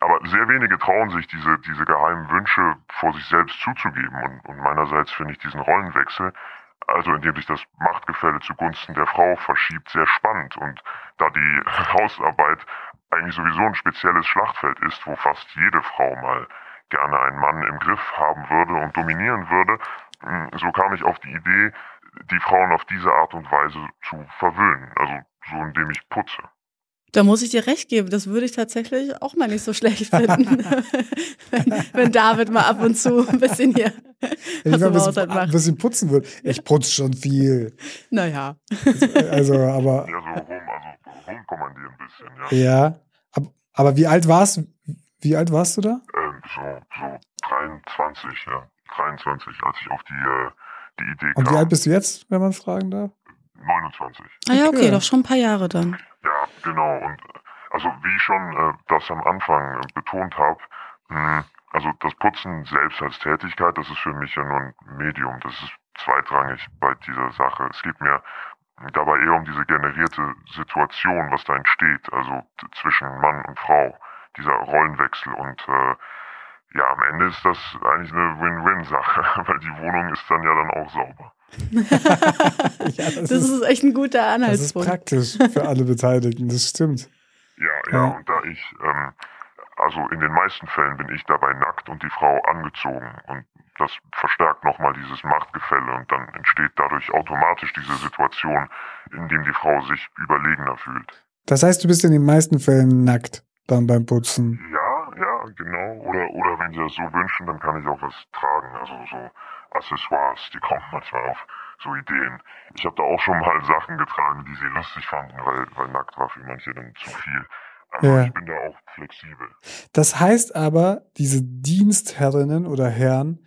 Aber sehr wenige trauen sich, diese, diese geheimen Wünsche vor sich selbst zuzugeben. Und, und meinerseits finde ich diesen Rollenwechsel, also indem sich das Machtgefälle zugunsten der Frau verschiebt, sehr spannend. Und da die Hausarbeit eigentlich sowieso ein spezielles Schlachtfeld ist, wo fast jede Frau mal gerne einen Mann im Griff haben würde und dominieren würde, mh, so kam ich auf die Idee, die Frauen auf diese Art und Weise zu verwöhnen. Also so indem ich putze. Da muss ich dir recht geben, das würde ich tatsächlich auch mal nicht so schlecht finden, wenn, [LAUGHS] [LAUGHS] wenn David mal ab und zu ein bisschen hier Wenn was [LAUGHS] ich mal im ein bisschen, Haushalt ein macht. bisschen putzen würde. Ich putze schon viel. Naja. Also, aber Ja, so rum, also rumkommandieren ein bisschen, ja. ja. Aber, aber wie alt warst Wie alt warst du da? Ähm, so, so 23, ja. 23, als ich auf die, äh, die Idee Und kam. wie alt bist du jetzt, wenn man fragen darf? 29. Ah ja, okay, Okay. doch schon ein paar Jahre dann. Ja, genau. Und äh, also wie ich schon äh, das am Anfang äh, betont habe, also das Putzen selbst als Tätigkeit, das ist für mich ja nur ein Medium. Das ist zweitrangig bei dieser Sache. Es geht mir dabei eher um diese generierte Situation, was da entsteht, also t- zwischen Mann und Frau, dieser Rollenwechsel. Und äh, ja, am Ende ist das eigentlich eine Win-Win-Sache, [LAUGHS] weil die Wohnung ist dann ja dann auch sauber. [LAUGHS] ja, das, Das ist echt ein guter das ist Anhaltspunkt. praktisch für alle Beteiligten, das stimmt. Ja, ja, Ja. und da ich, ähm, also in den meisten Fällen bin ich dabei nackt und die Frau angezogen. Und das verstärkt nochmal dieses Machtgefälle und dann entsteht dadurch automatisch diese Situation, in dem die Frau sich überlegener fühlt. Das heißt, du bist in den meisten Fällen nackt dann beim Putzen. Ja, ja, genau. Oder, oder wenn sie das so wünschen, dann kann ich auch was tragen. Also so Accessoires, die kommen [LAUGHS] manchmal auf so Ideen. Ich habe da auch schon mal Sachen getragen, die sie lustig fanden, weil, weil nackt war für manche dann zu viel. Aber Ja. ich bin da auch flexibel. Das heißt aber, diese Dienstherrinnen oder Herren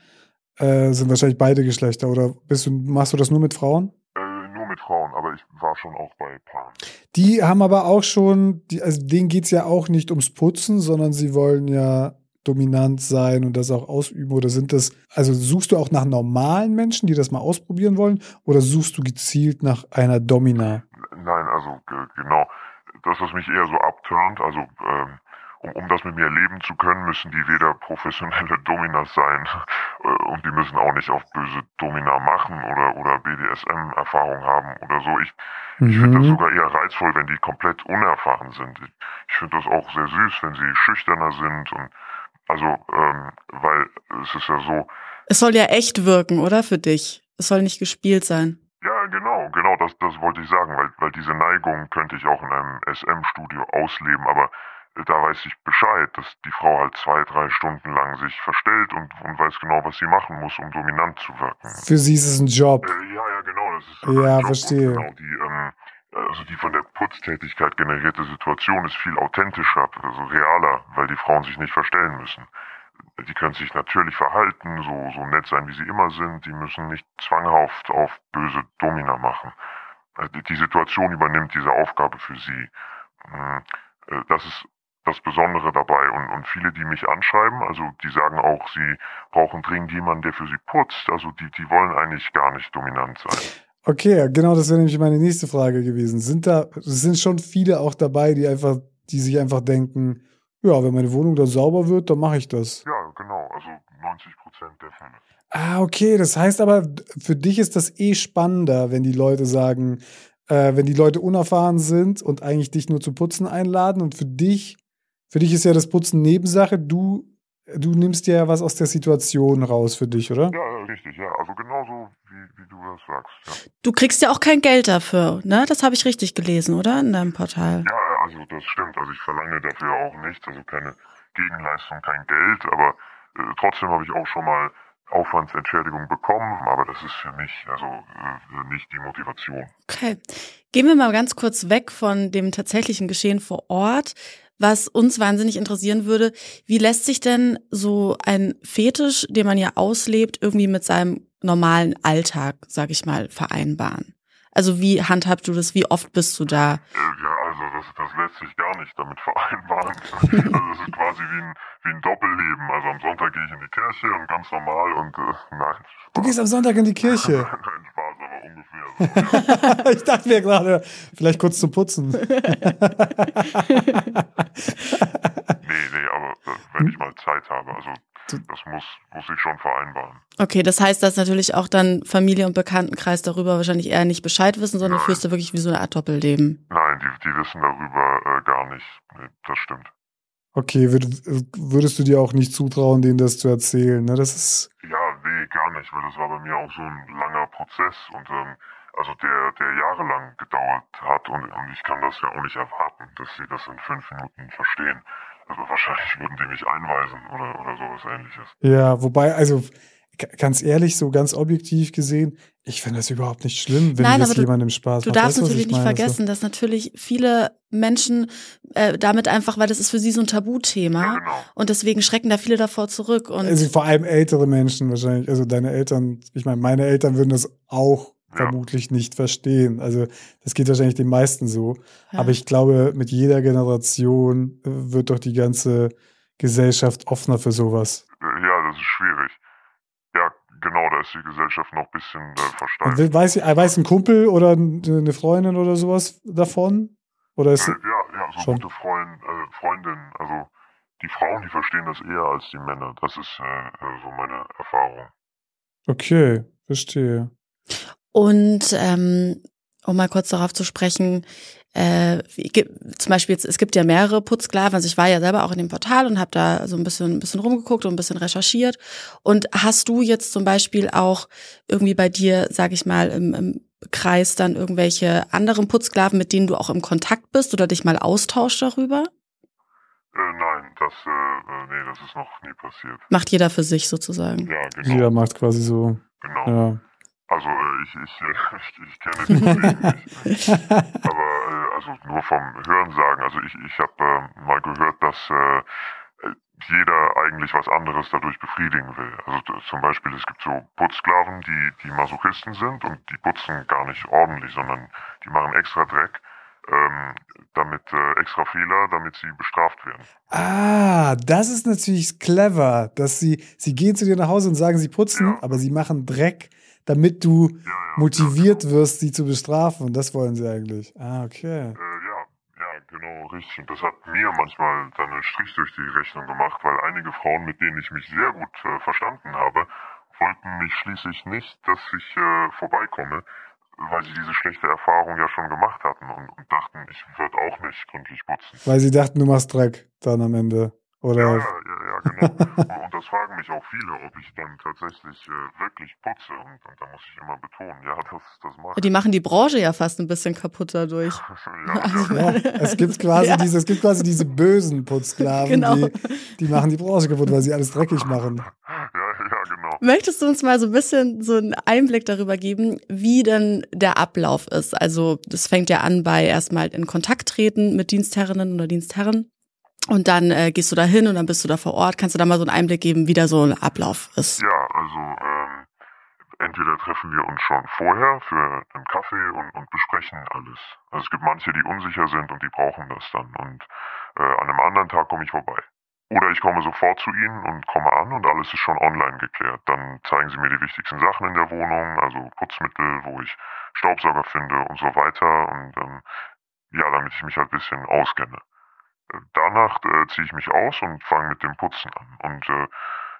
äh, sind wahrscheinlich beide Geschlechter oder bist du, machst du das nur mit Frauen? Äh, nur mit Frauen, aber ich war schon auch bei Paaren. Die haben aber auch schon, die, also denen geht's ja auch nicht ums Putzen, sondern sie wollen ja dominant sein und das auch ausüben. Oder sind das, also suchst du auch nach normalen Menschen, die das mal ausprobieren wollen, oder suchst du gezielt nach einer Domina? Nein, also ge- Das, was mich eher so abturnt, also ähm, um, um das mit mir leben zu können, müssen die weder professionelle [LAUGHS] Dominas sein [LAUGHS] äh, und die müssen auch nicht auf böse Domina machen oder, oder BDSM-Erfahrung haben oder so. Ich, ich finde das Mhm. sogar eher reizvoll, wenn die komplett unerfahren sind. Ich, ich finde das auch sehr süß, wenn sie schüchterner sind und also, ähm, weil es ist ja so, Es soll ja echt wirken, oder? Für dich. Es soll nicht gespielt sein. Genau, das, das wollte ich sagen, weil, weil diese Neigung könnte ich auch in einem SM-Studio ausleben, aber äh, da weiß ich Bescheid, dass die Frau halt zwei, drei Stunden lang sich verstellt und, und weiß genau, was sie machen muss, um dominant zu wirken. Für sie ist es ein Job. Äh, ja, ja, genau, das ist Ja, Job verstehe. Und genau, die, ähm, also die von der Putztätigkeit generierte Situation ist viel authentischer, also realer, weil die Frauen sich nicht verstellen müssen. Die können sich natürlich verhalten, so, so nett sein, wie sie immer sind. Die müssen nicht zwanghaft auf böse Domina machen. Also die- Situation übernimmt diese Aufgabe für sie. Mm, äh, Das ist das Besondere dabei. Und, und viele, die mich anschreiben, also die sagen auch, sie brauchen dringend jemanden, der für sie putzt. Also die, die wollen eigentlich gar nicht dominant sein. Okay, genau, das wäre nämlich meine nächste Frage gewesen. Sind da, sind schon viele auch dabei, die einfach, die sich einfach denken, ja, wenn meine Wohnung dann sauber wird, dann mache ich das. Ja, genau. Also 90 Prozent der Fälle. Ah, okay, das heißt aber, für dich ist das eh spannender, wenn die Leute sagen, äh, wenn die Leute unerfahren sind und eigentlich dich nur zu putzen einladen und für dich, für dich ist ja das Putzen Nebensache, du, du nimmst ja was aus der Situation raus für dich, oder? Ja, richtig, ja. Also genauso, wie, wie du das sagst. Ja. Du kriegst ja auch kein Geld dafür, ne? Das habe ich richtig gelesen, oder? In deinem Portal. ja, also das stimmt. Also ich verlange dafür auch nichts, also keine Gegenleistung, kein Geld, aber äh, trotzdem habe ich auch schon mal Aufwandsentschädigung bekommen, aber das ist für mich also äh, nicht die Motivation. Okay. Gehen wir mal ganz kurz weg von dem tatsächlichen Geschehen vor Ort. Was uns wahnsinnig interessieren würde, wie lässt sich denn so ein Fetisch, den man ja auslebt, irgendwie mit seinem normalen Alltag, sag ich mal, vereinbaren? Also wie handhabst du das? Wie oft bist du da? Äh, ja, also das, das lässt sich gar nicht damit [LAUGHS] vereinbaren. also es ist quasi wie ein, wie ein Doppelleben. Also am Sonntag gehe ich in die Kirche und ganz normal und äh, nein. Du gehst am Sonntag in die Kirche. [LAUGHS] Nein, Spaß, aber ungefähr. So, ja. [LAUGHS] ich dachte mir gerade, vielleicht kurz zum Putzen. Nee, nee, aber äh, wenn ich mal Zeit habe, also das muss, muss ich schon vereinbaren. Okay, das heißt, dass natürlich auch dann Familie und Bekanntenkreis darüber wahrscheinlich eher nicht Bescheid wissen, sondern Nein. führst du wirklich wie so eine Art Doppelleben. Nein, die, die wissen darüber äh, gar nicht. Nee, das stimmt. Okay, würd, würdest du dir auch nicht zutrauen, denen das zu erzählen? Ne? Das ist. Ja, nee, gar nicht, weil das war bei mir auch so ein langer Prozess und ähm, also der, der jahrelang gedauert hat und, und ich kann das ja auch nicht erwarten, dass sie das in fünf Minuten verstehen. Also wahrscheinlich würden die mich einweisen oder, oder sowas ähnliches. Ja, wobei, also ganz ehrlich, so ganz objektiv gesehen, ich finde das überhaupt nicht schlimm, wenn Nein, das aber du- jemandem Spaß Du macht. darfst Weißt du, natürlich ich nicht meine? vergessen, dass natürlich viele Menschen äh, damit einfach, weil das ist für sie so ein Tabuthema Ja, genau. und deswegen schrecken da viele davor zurück und Also vor allem ältere Menschen wahrscheinlich, also deine Eltern, ich meine, meine Eltern würden das auch Ja. vermutlich nicht verstehen. Also das geht wahrscheinlich den meisten so. Ja. Aber ich glaube, mit jeder Generation äh, wird doch die ganze Gesellschaft offener für sowas. Äh, Ja, das ist schwierig. Ja, genau, da ist die Gesellschaft noch ein bisschen äh, versteift. will- weiß, äh, weiß ein Kumpel oder eine Freundin oder sowas davon? Oder ist Äh, ja, ja, so schon. gute Freund, äh, Freundinnen, also die Frauen, die verstehen das eher als die Männer. Das ist äh, äh, so meine Erfahrung. okay, verstehe. Und ähm, um mal kurz darauf zu sprechen, äh, zum Beispiel jetzt, es gibt ja mehrere Putzsklaven, also ich war ja selber auch in dem Portal und habe da so ein bisschen, ein bisschen rumgeguckt und ein bisschen recherchiert. Und hast du jetzt zum Beispiel auch irgendwie bei dir, sag ich mal, im, im Kreis dann irgendwelche anderen Putzsklaven, mit denen du auch im Kontakt bist oder dich mal austauscht darüber? Äh, nein, das, äh, äh, nee, das ist noch nie passiert. Macht jeder für sich sozusagen. Ja, genau. Jeder macht quasi so. genau. Ja. Also äh, ich, ich, [LAUGHS] ich, kenne die Kollegen nicht. [LAUGHS] Aber äh, also nur vom Hörensagen. Also ich, ich habe äh, mal gehört, dass äh, jeder eigentlich was anderes dadurch befriedigen will. Also zum Beispiel, es gibt so Putzsklaven, die, die Masochisten sind und die putzen gar nicht ordentlich, sondern die machen extra Dreck, ähm, damit äh, extra Fehler, damit sie bestraft werden. Ah, das ist natürlich clever, dass sie, sie gehen zu dir nach Hause und sagen, sie putzen, Ja. aber sie machen Dreck, damit du Ja, ja, motiviert wirst, sie zu bestrafen. Und das wollen sie eigentlich. Ah, okay. Äh, ja, ja, genau, richtig. Und das hat mir manchmal dann einen Strich durch die Rechnung gemacht, weil einige Frauen, mit denen ich mich sehr gut äh, verstanden habe, wollten mich schließlich nicht, dass ich äh, vorbeikomme, weil sie diese schlechte Erfahrung ja schon gemacht hatten und, und dachten, ich würde auch nicht gründlich putzen. Weil sie dachten, du machst Dreck dann am Ende. Oder? Ja, ja, ja, genau. und, das fragen mich auch viele, ob ich dann tatsächlich äh, wirklich putze. Und, und da muss ich immer betonen, ja, [LAUGHS] das, das mache ich. Die machen die Branche ja fast ein bisschen kaputt dadurch. [LAUGHS] ja, Also, ja, Ja, es gibt quasi Ja. diese, es gibt quasi diese bösen Putzsklaven, Genau. die, die machen die Branche kaputt, weil sie alles dreckig machen. ja, ja, genau. Möchtest du uns mal so ein bisschen so einen Einblick darüber geben, wie denn der Ablauf ist? Also das fängt ja an bei erstmal in Kontakt treten mit Dienstherrinnen oder Dienstherren. Und dann äh, gehst du da hin und dann bist du da vor Ort. Kannst du da mal so einen Einblick geben, wie da so ein Ablauf ist? Ja, also ähm, entweder treffen wir uns schon vorher für einen Kaffee und, und besprechen alles. Also es gibt manche, die unsicher sind und die brauchen das dann. Und äh, an einem anderen Tag komme ich vorbei. Oder ich komme sofort zu Ihnen und komme an und alles ist schon online geklärt. Dann zeigen Sie mir die wichtigsten Sachen in der Wohnung, also Putzmittel, wo ich Staubsauger finde und so weiter. Und ähm, ja, damit ich mich halt ein bisschen auskenne. Danach äh, ziehe ich mich aus und fange mit dem Putzen an. Und äh,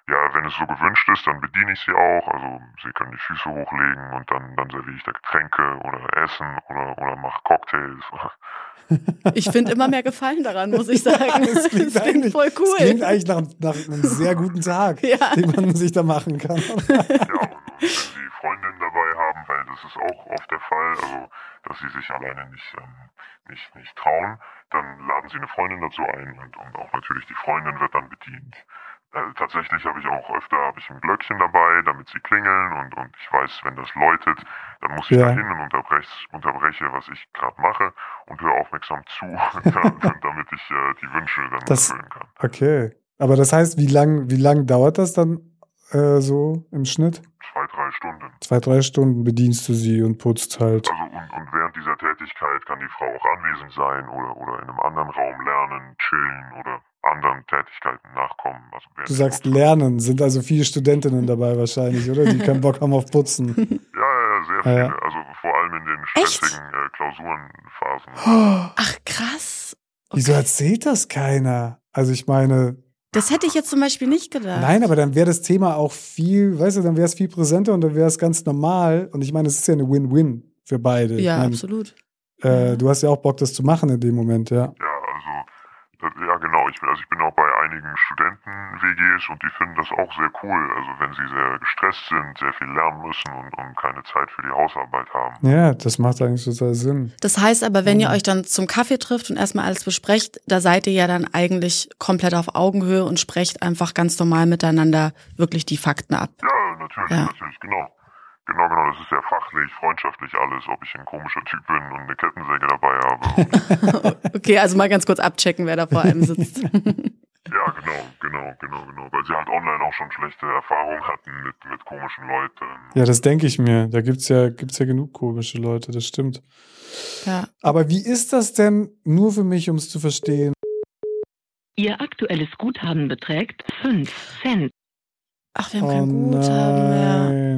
ja, wenn es so gewünscht ist, dann bediene ich sie auch. Also sie können die Füße hochlegen und dann, dann serviere ich da Getränke oder Essen oder, oder mache Cocktails. [LAUGHS] Ich finde immer mehr Gefallen daran, muss ich sagen. [LAUGHS] Das klingt, eigentlich, voll cool. Das klingt eigentlich nach, nach einem sehr guten Tag, [LAUGHS] Ja. den man sich da machen kann. Ja, und, und wenn sie Freundinnen dabei haben, weil das ist auch oft der Fall, also dass sie sich alleine nicht, ähm, nicht, nicht trauen, dann laden sie eine Freundin dazu ein und, und auch natürlich die Freundin wird dann bedient. Äh, tatsächlich habe ich auch öfter habe ich ein Glöckchen dabei, damit sie klingeln und, und ich weiß, wenn das läutet, dann muss ich Ja. da hin und unterbrech, unterbreche, was ich gerade mache und höre aufmerksam [LAUGHS] zu, damit ich äh, die Wünsche dann Das- erfüllen kann. Okay. Aber das heißt, wie lang, wie lang dauert das dann äh, so im Schnitt? Zwei, drei Stunden. Zwei, drei Stunden bedienst du sie und putzt halt. Also und, und während dieser Tätigkeit kann die Frau auch anwesend sein oder, oder in einem anderen Raum lernen, chillen oder anderen Tätigkeiten nachkommen. Also Du sagst lernen, sind also viele Studentinnen dabei wahrscheinlich, oder? Die keinen Bock haben auf Putzen. [LAUGHS] Ja, ja, ja, sehr viele. ja. Also vor allem in den stressigen äh, Klausurenphasen. [GASPS] Ach krass. Wieso erzählt das keiner? Also ich meine, Das hätte ich jetzt zum Beispiel nicht gedacht. nein, aber dann wäre das Thema auch viel, weißt du, dann wäre es viel präsenter und dann wäre es ganz normal. Und ich meine, es ist ja eine Win-Win für beide. Ich Ja, meine, absolut. Äh, du hast ja auch Bock, das zu machen in dem Moment, ja. Ja, also ja genau. Ich bin, also ich bin auch bei einigen Studenten-WGs und die finden das auch sehr cool. Also wenn sie sehr gestresst sind, sehr viel lernen müssen und, und keine Zeit für die Hausarbeit haben. Ja, das macht eigentlich total Sinn. Das heißt aber, wenn ihr euch dann zum Kaffee trifft und erstmal alles besprecht, da seid ihr ja dann eigentlich komplett auf Augenhöhe und sprecht einfach ganz normal miteinander wirklich die Fakten ab. Ja, natürlich, Ja. natürlich, genau. Genau, genau, das ist sehr fachlich, freundschaftlich alles, ob ich ein komischer Typ bin und eine Kettensäge dabei habe. [LAUGHS] Okay, also mal ganz kurz abchecken, wer da vor einem sitzt. [LAUGHS] ja, genau, genau, genau, genau. Weil sie halt online auch schon schlechte Erfahrungen hatten mit, mit komischen Leuten. Ja, das denke ich mir. Da gibt's ja, gibt's ja genug komische Leute, das stimmt. ja. Aber wie ist das denn, nur für mich, um es zu verstehen? Ihr aktuelles Guthaben beträgt 5 Cent. Ach, wir haben kein Guthaben mehr.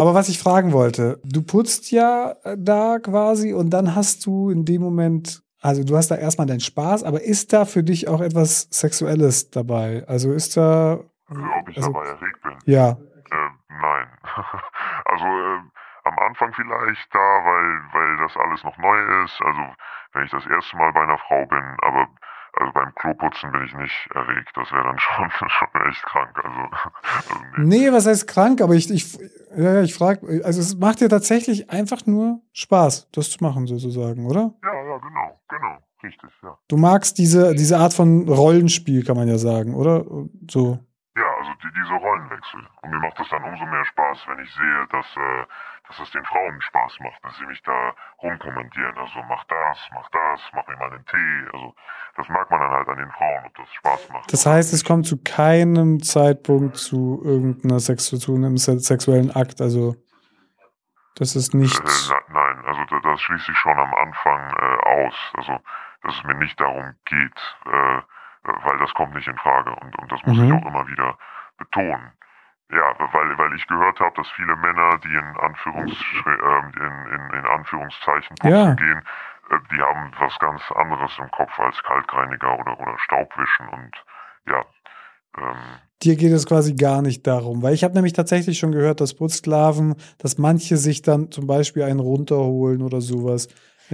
Aber was ich fragen wollte, du putzt ja äh, da quasi und dann hast du in dem Moment, also du hast da erstmal deinen Spaß, aber ist da für dich auch etwas Sexuelles dabei? Also ist da, ob ich also, dabei erregt bin. ja, Äh, nein. [LAUGHS] also äh, am Anfang vielleicht da, weil, weil das alles noch neu ist. Also wenn ich das erste Mal bei einer Frau bin, aber also beim Kloputzen bin ich nicht erregt. Das wäre dann [LAUGHS] schon, schon echt krank. Also, [LAUGHS] also nee. nee, was heißt krank, aber ich, ich, ja, ja, ich frage, also es macht dir tatsächlich einfach nur Spaß, das zu machen sozusagen, oder? Ja, ja, genau, genau. Richtig, ja. Du magst diese, diese Art von Rollenspiel, kann man ja sagen, oder? So. Ja, also die, diese Rollenwechsel. Und mir macht es dann umso mehr Spaß, wenn ich sehe, dass, äh, dass es den Frauen Spaß macht, dass sie mich da rumkommandieren. Also mach das, mach das, mach mir mal einen Tee. Also das mag man dann halt an den Frauen, ob das Spaß macht. Das heißt, es kommt zu keinem Zeitpunkt zu irgendeiner Sex zu einem se- sexuellen Akt. Also das ist nicht. Äh, na, nein, also da, das schließe ich schon am Anfang äh, aus. Also, dass es mir nicht darum geht, äh, weil das kommt nicht in Frage. Und, und das muss Mhm. ich auch immer wieder betonen. Ja, weil, weil ich gehört habe, dass viele Männer, die in, Anführungs ähm, in, in, in Anführungszeichen putzen Ja. gehen, äh, die haben was ganz anderes im Kopf als Kalkreiniger oder, oder Staubwischen und ja. Ähm, Dir geht es quasi gar nicht darum, weil ich habe nämlich tatsächlich schon gehört, dass Putzsklaven, dass manche sich dann zum Beispiel einen runterholen oder sowas.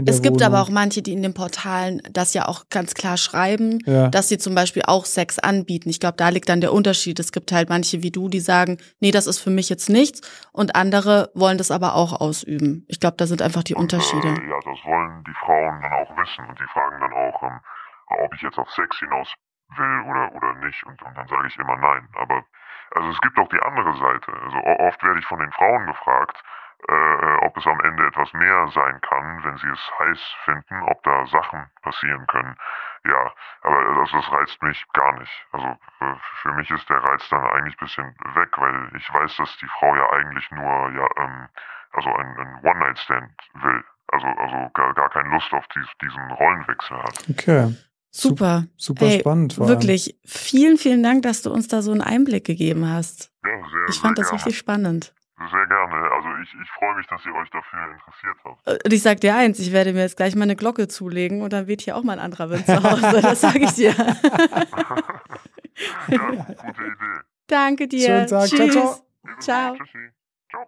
Es gibt Wohnung. aber auch manche, die in den Portalen das ja auch ganz klar schreiben, Ja. dass sie zum Beispiel auch Sex anbieten. Ich glaube, da liegt dann der Unterschied. Es gibt halt manche wie du, die sagen, nee, das ist für mich jetzt nichts. Und andere wollen das aber auch ausüben. Ich glaube, da sind einfach die Unterschiede. Und, äh, ja, das wollen die Frauen dann auch wissen und die fragen dann auch, ähm, ob ich jetzt auf Sex hinaus will oder, oder nicht und, und dann sage ich immer nein. Aber also es gibt auch die andere Seite. Also oft werde ich von den Frauen gefragt, äh, ob es am Ende etwas mehr sein kann, wenn sie es heiß finden, ob da Sachen passieren können. Ja, aber das, das reizt mich gar nicht. Also äh, für mich ist der Reiz dann eigentlich ein bisschen weg, weil ich weiß, dass die Frau ja eigentlich nur ja ähm, also ein, ein One-Night-Stand will. Also, also gar, gar keine Lust auf dies, diesen Rollenwechsel hat. Okay. Super. Super Ey, spannend. Wirklich. Vielen, vielen Dank, dass du uns da so einen Einblick gegeben hast. Ja, sehr, Ich fand sehr das gerne. richtig spannend. Sehr gerne. Also ich, ich freue mich, dass ihr euch dafür interessiert habt. Und ich sag dir eins, ich werde mir jetzt gleich mal eine Glocke zulegen und dann weht hier auch mal ein anderer Wind zu Hause. Das sage ich dir. [LAUGHS] [LAUGHS] Ja, gute Idee. Danke dir. Schönen Tag. Ciao, Tschüss. ciao. Ciao. Tschüssi. Ciao.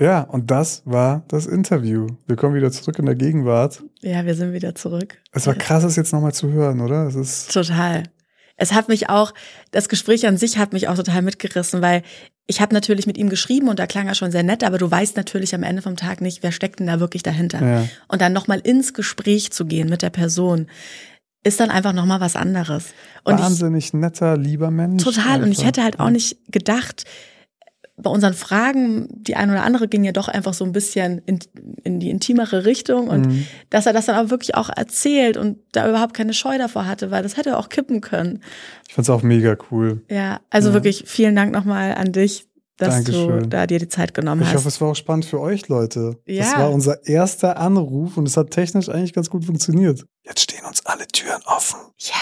Ja, und das war das Interview. Wir kommen wieder zurück in der Gegenwart. Ja, wir sind wieder zurück. Es war krass, das jetzt nochmal zu hören, oder? Es ist Total. Es hat mich auch, das Gespräch an sich hat mich auch total mitgerissen, weil ich habe natürlich mit ihm geschrieben und da klang er schon sehr nett, aber du weißt natürlich am Ende vom Tag nicht, wer steckt denn da wirklich dahinter. Ja. Und dann nochmal ins Gespräch zu gehen mit der Person, ist dann einfach nochmal was anderes. Und ich, wahnsinnig netter, lieber Mensch. Total. Und ich hätte halt auch nicht gedacht, bei unseren Fragen, die eine oder andere ging ja doch einfach so ein bisschen in, in die intimere Richtung und Mhm. dass er das dann aber wirklich auch erzählt und da überhaupt keine Scheu davor hatte, weil das hätte auch kippen können. Ich fand's auch mega cool. Ja, also Ja. wirklich vielen Dank nochmal an dich, dass du Dankeschön. da dir die Zeit genommen Ich hast. hoffe, es war auch spannend für euch, Leute. Das Ja. war unser erster Anruf und es hat technisch eigentlich ganz gut funktioniert. Jetzt stehen uns alle Türen offen. ja,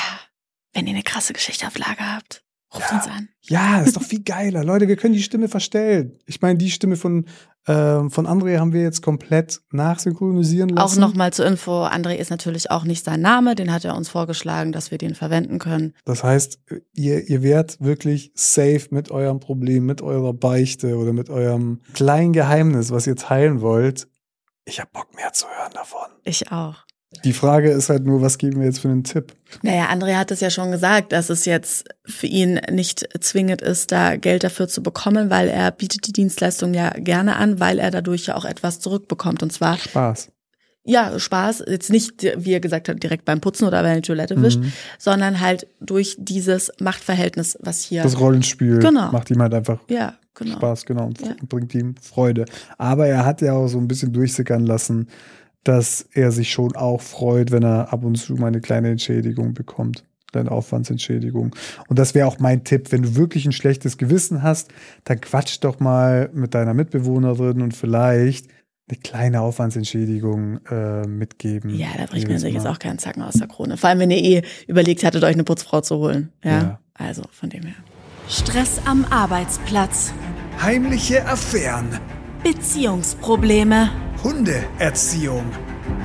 wenn ihr eine krasse Geschichte auf Lager habt, ruft Ja. uns an. Ja, das ist doch viel geiler. Leute, wir können die Stimme verstellen. Ich meine, die Stimme von, ähm, von André haben wir jetzt komplett nachsynchronisieren Auch lassen. nochmal zur Info, André ist natürlich auch nicht sein Name, den hat er uns vorgeschlagen, dass wir den verwenden können. Das heißt, ihr, ihr werdet wirklich safe mit eurem Problem, mit eurer Beichte oder mit eurem kleinen Geheimnis, was ihr teilen wollt. Ich hab Bock mehr zu hören davon. Ich auch. Die Frage ist halt nur, was geben wir jetzt für einen Tipp? Naja, André hat es ja schon gesagt, dass es jetzt für ihn nicht zwingend ist, da Geld dafür zu bekommen, weil er bietet die Dienstleistung ja gerne an, weil er dadurch ja auch etwas zurückbekommt. Und zwar, Spaß. ja, Spaß, jetzt nicht, wie er gesagt hat, direkt beim Putzen oder wenn er die Toilette wischt, Mhm. sondern halt durch dieses Machtverhältnis, was hier. Das Rollenspiel Genau. macht ihm halt einfach ja, genau. Spaß, genau, und Ja. bringt ihm Freude. Aber er hat ja auch so ein bisschen durchsickern lassen, dass er sich schon auch freut, wenn er ab und zu mal eine kleine Entschädigung bekommt. Eine Aufwandsentschädigung. Und das wäre auch mein Tipp. Wenn du wirklich ein schlechtes Gewissen hast, dann quatsch doch mal mit deiner Mitbewohnerin und vielleicht eine kleine Aufwandsentschädigung äh, mitgeben. Ja, da bricht man Jedes sich jetzt auch keinen Zacken aus der Krone. Vor allem, wenn ihr eh überlegt hattet, euch eine Putzfrau zu holen. Ja. Ja. Also von dem her. Stress am Arbeitsplatz. Heimliche Affären. Beziehungsprobleme. Hundeerziehung.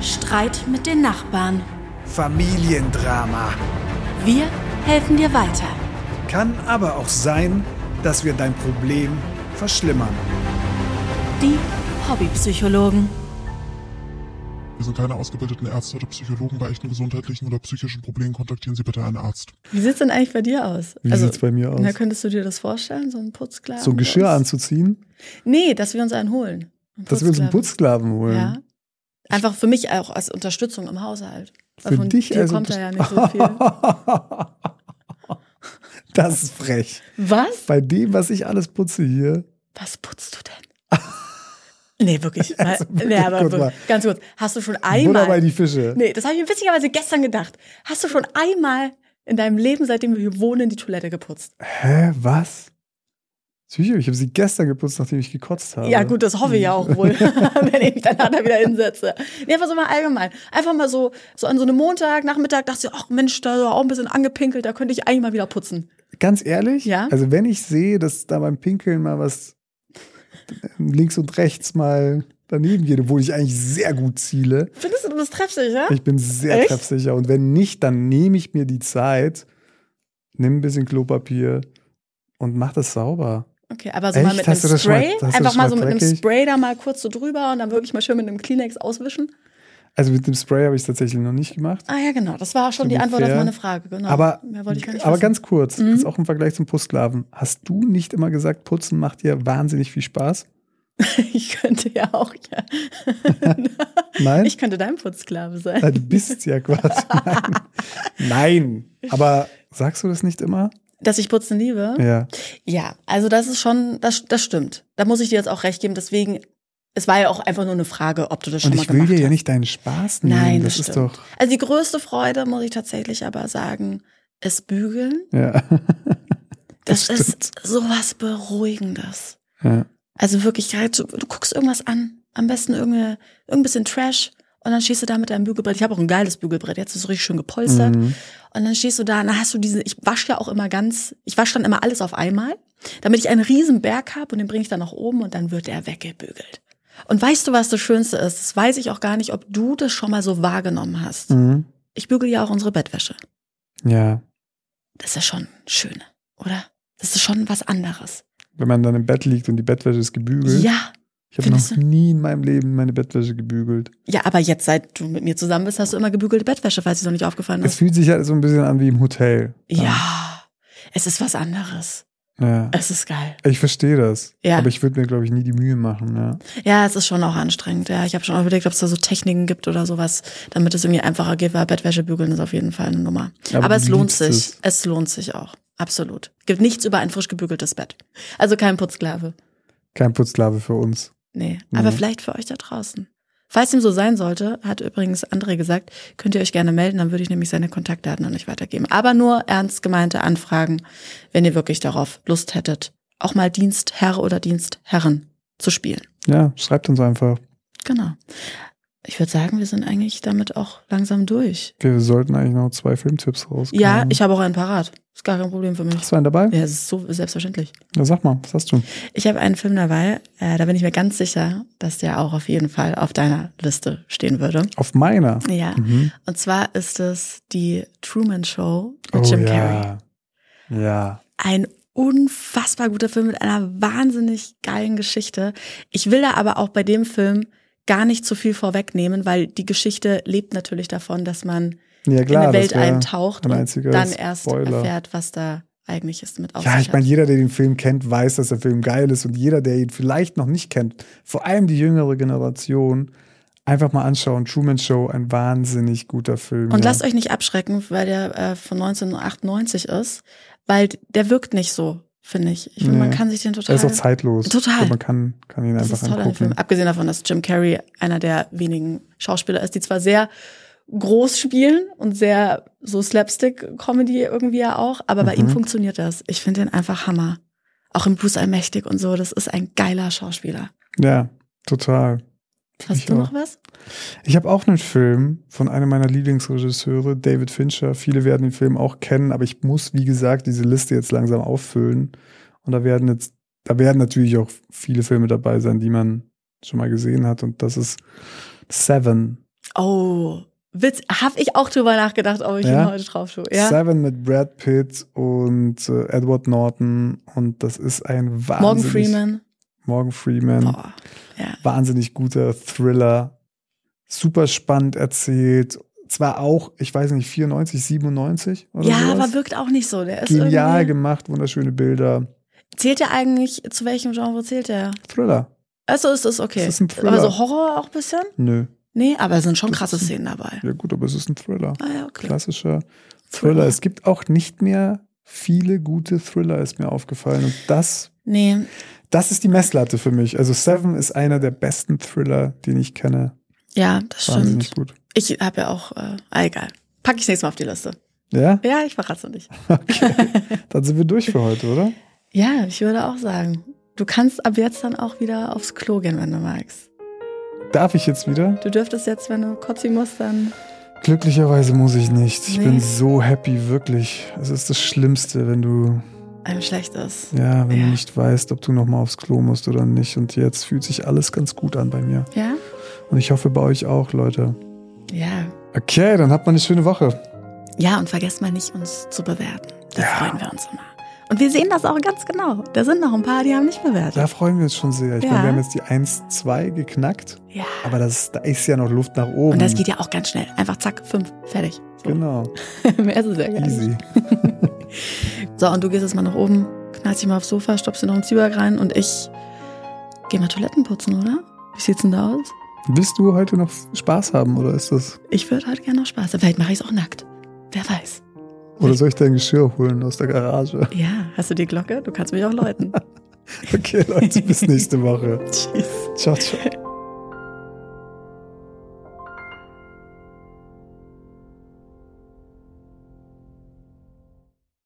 Streit mit den Nachbarn. Familiendrama. Wir helfen dir weiter. Kann aber auch sein, dass wir dein Problem verschlimmern. Die Hobbypsychologen. Wir sind keine ausgebildeten Ärzte oder Psychologen. Bei echten gesundheitlichen oder psychischen Problemen kontaktieren Sie bitte einen Arzt. Wie sieht's denn eigentlich bei dir aus? Wie sieht's bei mir aus? Na, könntest du dir das vorstellen, so ein Putzsklaven? So ein Geschirr anzuziehen, Nee, dass wir uns einen holen. Einen dass wir uns einen Putzsklaven. Holen. Ja. Einfach für mich auch als Unterstützung im Haushalt. Für von dich dir also kommt da ja nicht so viel. [LAUGHS] das ist frech. Was? Bei dem, was ich alles putze hier. Was putzt du denn? [LAUGHS] nee, wirklich. [LAUGHS] Also wirklich, nee, aber wirklich, ganz kurz. Hast du schon Butter bei einmal. die Fische. Nee, das habe ich mir witzigerweise gestern gedacht. Hast du schon einmal in deinem Leben, seitdem wir hier wohnen, die Toilette geputzt? Hä, was? Psycho, ich habe sie gestern geputzt, nachdem ich gekotzt habe. Ja, gut, das hoffe ich ja auch wohl, [LAUGHS] [LAUGHS] wenn ich mich danach da wieder hinsetze. Nee, einfach so mal allgemein. Einfach mal so, so an so einem Montag, Nachmittag dachte ich, ach Mensch, da ist auch ein bisschen angepinkelt, da könnte ich eigentlich mal wieder putzen. Ganz ehrlich? Ja? Also wenn ich sehe, dass da beim Pinkeln mal was links und rechts mal daneben geht, obwohl ich eigentlich sehr gut ziele. Findest du, du bist treffsicher? Ich bin sehr Echt? treffsicher. Und wenn nicht, dann nehme ich mir die Zeit, nimm ein bisschen Klopapier und mach das sauber. Okay, aber so Echt? mal mit Hast einem mal- Spray? das Einfach mal mal so mit einem dreckig? Spray da mal kurz so drüber und dann wirklich mal schön mit einem Kleenex auswischen? Also mit dem Spray habe ich es tatsächlich noch nicht gemacht. Ah ja, genau. Das war schon To die Antwort auf meine Frage. Genau. Aber, Mehr wollte ich gar nicht aber wissen. ganz kurz, Mhm. ist auch im Vergleich zum Putzsklaven. Hast du nicht immer gesagt, Putzen macht dir wahnsinnig viel Spaß? [LAUGHS] ich könnte ja auch, ja. [LAUGHS] Nein? Ich könnte dein Putzsklave sein. Du bist ja quasi. Nein. [LAUGHS] Nein. Aber sagst du das nicht immer? Dass ich Putzen liebe? Ja. Ja, also das ist schon, das, das stimmt. Da muss ich dir jetzt auch recht geben. Deswegen, es war ja auch einfach nur eine Frage, ob du das schon Und mal ich will gemacht dir hast. ja nicht deinen Spaß nehmen. Nein, das, das, ist stimmt. doch. Also die größte Freude, muss ich tatsächlich aber sagen, ist Bügeln. Ja. [LAUGHS] Das, Das ist sowas Beruhigendes. ja. Also wirklich, so, du guckst irgendwas an, am besten irgendeine, irgendein bisschen Trash und dann stehst du da mit deinem Bügelbrett. Ich habe auch ein geiles Bügelbrett, jetzt ist es richtig schön gepolstert. Mhm. Und dann stehst du da, und dann hast du diese, ich wasche ja auch immer ganz, ich wasche dann immer alles auf einmal, damit ich einen riesen Berg habe und den bringe ich dann nach oben und dann wird er weggebügelt. Und weißt du, was das Schönste ist? Das weiß ich auch gar nicht, ob du das schon mal so wahrgenommen hast. Mhm. Ich bügel ja auch unsere Bettwäsche. Ja. Das ist ja schon schön, oder? Das ist schon was anderes. Wenn man dann im Bett liegt und die Bettwäsche ist gebügelt. Ja, Ich habe noch nie in meinem Leben meine Bettwäsche gebügelt. ja, aber jetzt, seit du mit mir zusammen bist, hast du immer gebügelte Bettwäsche, falls es noch nicht aufgefallen Es ist. fühlt sich halt so ein bisschen an wie im Hotel. Ja, es ist was anderes. ja. Es ist geil. Ich verstehe das. Ja. Aber ich würde mir, glaube ich, nie die Mühe machen. Ja. Ja, es ist schon auch anstrengend. Ja, ich habe schon auch überlegt, ob es da so Techniken gibt oder sowas, damit es irgendwie einfacher geht, weil Bettwäsche bügeln ist auf jeden Fall eine Nummer. Aber Aber, es lohnt sich. es. Es. lohnt sich auch. Absolut. Gibt nichts über ein frisch gebügeltes Bett. Also kein Putzsklave. Kein Putzsklave für uns. Nee. Nee. Aber vielleicht für euch da draußen. Falls dem so sein sollte, hat übrigens André gesagt, könnt ihr euch gerne melden, dann würde ich nämlich seine Kontaktdaten an euch weitergeben. Aber nur ernst gemeinte Anfragen, wenn ihr wirklich darauf Lust hättet, auch mal Dienstherr oder Dienstherren zu spielen. Ja, schreibt uns einfach. Genau. Ich würde sagen, wir sind eigentlich damit auch langsam durch. Wir sollten eigentlich noch zwei Filmtipps rauskommen. Ja, ich habe auch einen parat. Ist gar kein Problem für mich. Hast du einen dabei? Ja, ist so selbstverständlich. Ja, sag mal, was hast du? Ich habe einen Film dabei, äh, da bin ich mir ganz sicher, dass der auch auf jeden Fall auf deiner Liste stehen würde. Auf meiner. Ja. Mhm. Und zwar ist es die Truman Show mit Oh Jim Carrey. ja. Ja. Ein unfassbar guter Film mit einer wahnsinnig geilen Geschichte. Ich will da aber auch bei dem Film gar nicht zu viel vorwegnehmen, weil die Geschichte lebt natürlich davon, dass man Ja, klar. in eine Welt eintaucht ein und dann erst Spoiler. erfährt, was da eigentlich ist mit auf Ja, ich meine, jeder, der den Film kennt, weiß, dass der Film geil ist. Und jeder, der ihn vielleicht noch nicht kennt, vor allem die jüngere Generation, einfach mal anschauen. Truman Show, ein wahnsinnig guter Film. Und ja. lasst euch nicht abschrecken, weil der äh, von 1998 ist, weil der wirkt nicht so, finde ich. Ich finde, man Nee. kann sich den Er total. ist auch zeitlos. Total. Und man kann, kann ihn das einfach ist toll an dem Film. angucken. Abgesehen davon, dass Jim Carrey einer der wenigen Schauspieler ist, die zwar sehr groß spielen und sehr so Slapstick-Comedy irgendwie ja auch, aber bei Mhm. ihm funktioniert das. Ich finde den einfach Hammer. Auch im Bruce Allmächtig und so, das ist ein geiler Schauspieler. Ja, total. Find Hast du auch. noch was? Ich habe auch einen Film von einem meiner Lieblingsregisseure, David Fincher. Viele werden den Film auch kennen, aber ich muss, wie gesagt, diese Liste jetzt langsam auffüllen. Und da werden jetzt, da werden natürlich auch viele Filme dabei sein, die man schon mal gesehen hat. Und das ist Seven. Oh, Witz, hab ich auch drüber nachgedacht, ob ich Ja? ihn heute drauf tue. Ja? Seven mit Brad Pitt und äh, Edward Norton. Und das ist ein wahnsinnig. Morgan Freeman. Morgan Freeman. Boah, ja. wahnsinnig guter Thriller, super spannend erzählt. Zwar auch, ich weiß nicht, 94, 97 oder Ja, sowas. aber wirkt auch nicht so. Der ist Genial gemacht, wunderschöne Bilder. Zählt der eigentlich, zu welchem Genre zählt der? Thriller. Also ist es okay. Es ist ein Thriller. aber so Horror auch ein bisschen? Nö. Nee, aber es sind schon Das krasse ein- Szenen dabei. Ja gut, aber es ist ein Thriller. Ah ja, okay. Klassischer Thriller. Es gibt auch nicht mehr viele gute Thriller, ist mir aufgefallen. Und das, Nee, das ist die Messlatte für mich. Also Seven ist einer der besten Thriller, den ich kenne. Ja, das Wahnsinnig stimmt. gut. Ich habe ja auch, äh, ah, egal. Pack ich nächstes Mal auf die Liste. Ja? Ja, ich verrat's noch nicht. [LAUGHS] Okay. Dann sind wir durch für heute, oder? Ja, ich würde auch sagen, du kannst ab jetzt dann auch wieder aufs Klo gehen, wenn du magst. Darf ich jetzt wieder? Du dürftest jetzt, wenn du kotzen musst, dann. Glücklicherweise muss ich nicht. Ich Nee. bin so happy, wirklich. Es ist das Schlimmste, wenn du einem schlecht ist. Ja, wenn Ja. du nicht weißt, ob du nochmal aufs Klo musst oder nicht. Und jetzt fühlt sich alles ganz gut an bei mir. Ja? Und ich hoffe bei euch auch, Leute. Ja. Okay, dann habt mal eine schöne Woche. Ja, und vergesst mal nicht, uns zu bewerten. Da Ja. freuen wir uns immer. Und wir sehen das auch ganz genau. Da sind noch ein paar, die haben nicht bewertet. Da freuen wir uns schon sehr. Ich Ja. meine, wir haben jetzt die 1, 2 geknackt. Ja. Aber das, da ist ja noch Luft nach oben. Und das geht ja auch ganz schnell. Einfach zack, fünf, fertig. So. Genau. [LAUGHS] Mehr ist es ja gar nicht. Easy. [LAUGHS] So, und du gehst jetzt mal nach oben, knallst dich mal aufs Sofa, stoppst dir noch einen Zwieback rein und ich geh mal Toiletten putzen, oder? Wie sieht's denn da aus? Willst du heute noch Spaß haben oder ist das. Ich würde heute gerne noch Spaß haben. Vielleicht mache ich es auch nackt. Wer weiß. Oder soll ich dein Geschirr holen aus der Garage? Ja, hast du die Glocke? Du kannst mich auch läuten. [LAUGHS] Okay, Leute, bis nächste Woche. [LAUGHS] Tschüss. Ciao, ciao.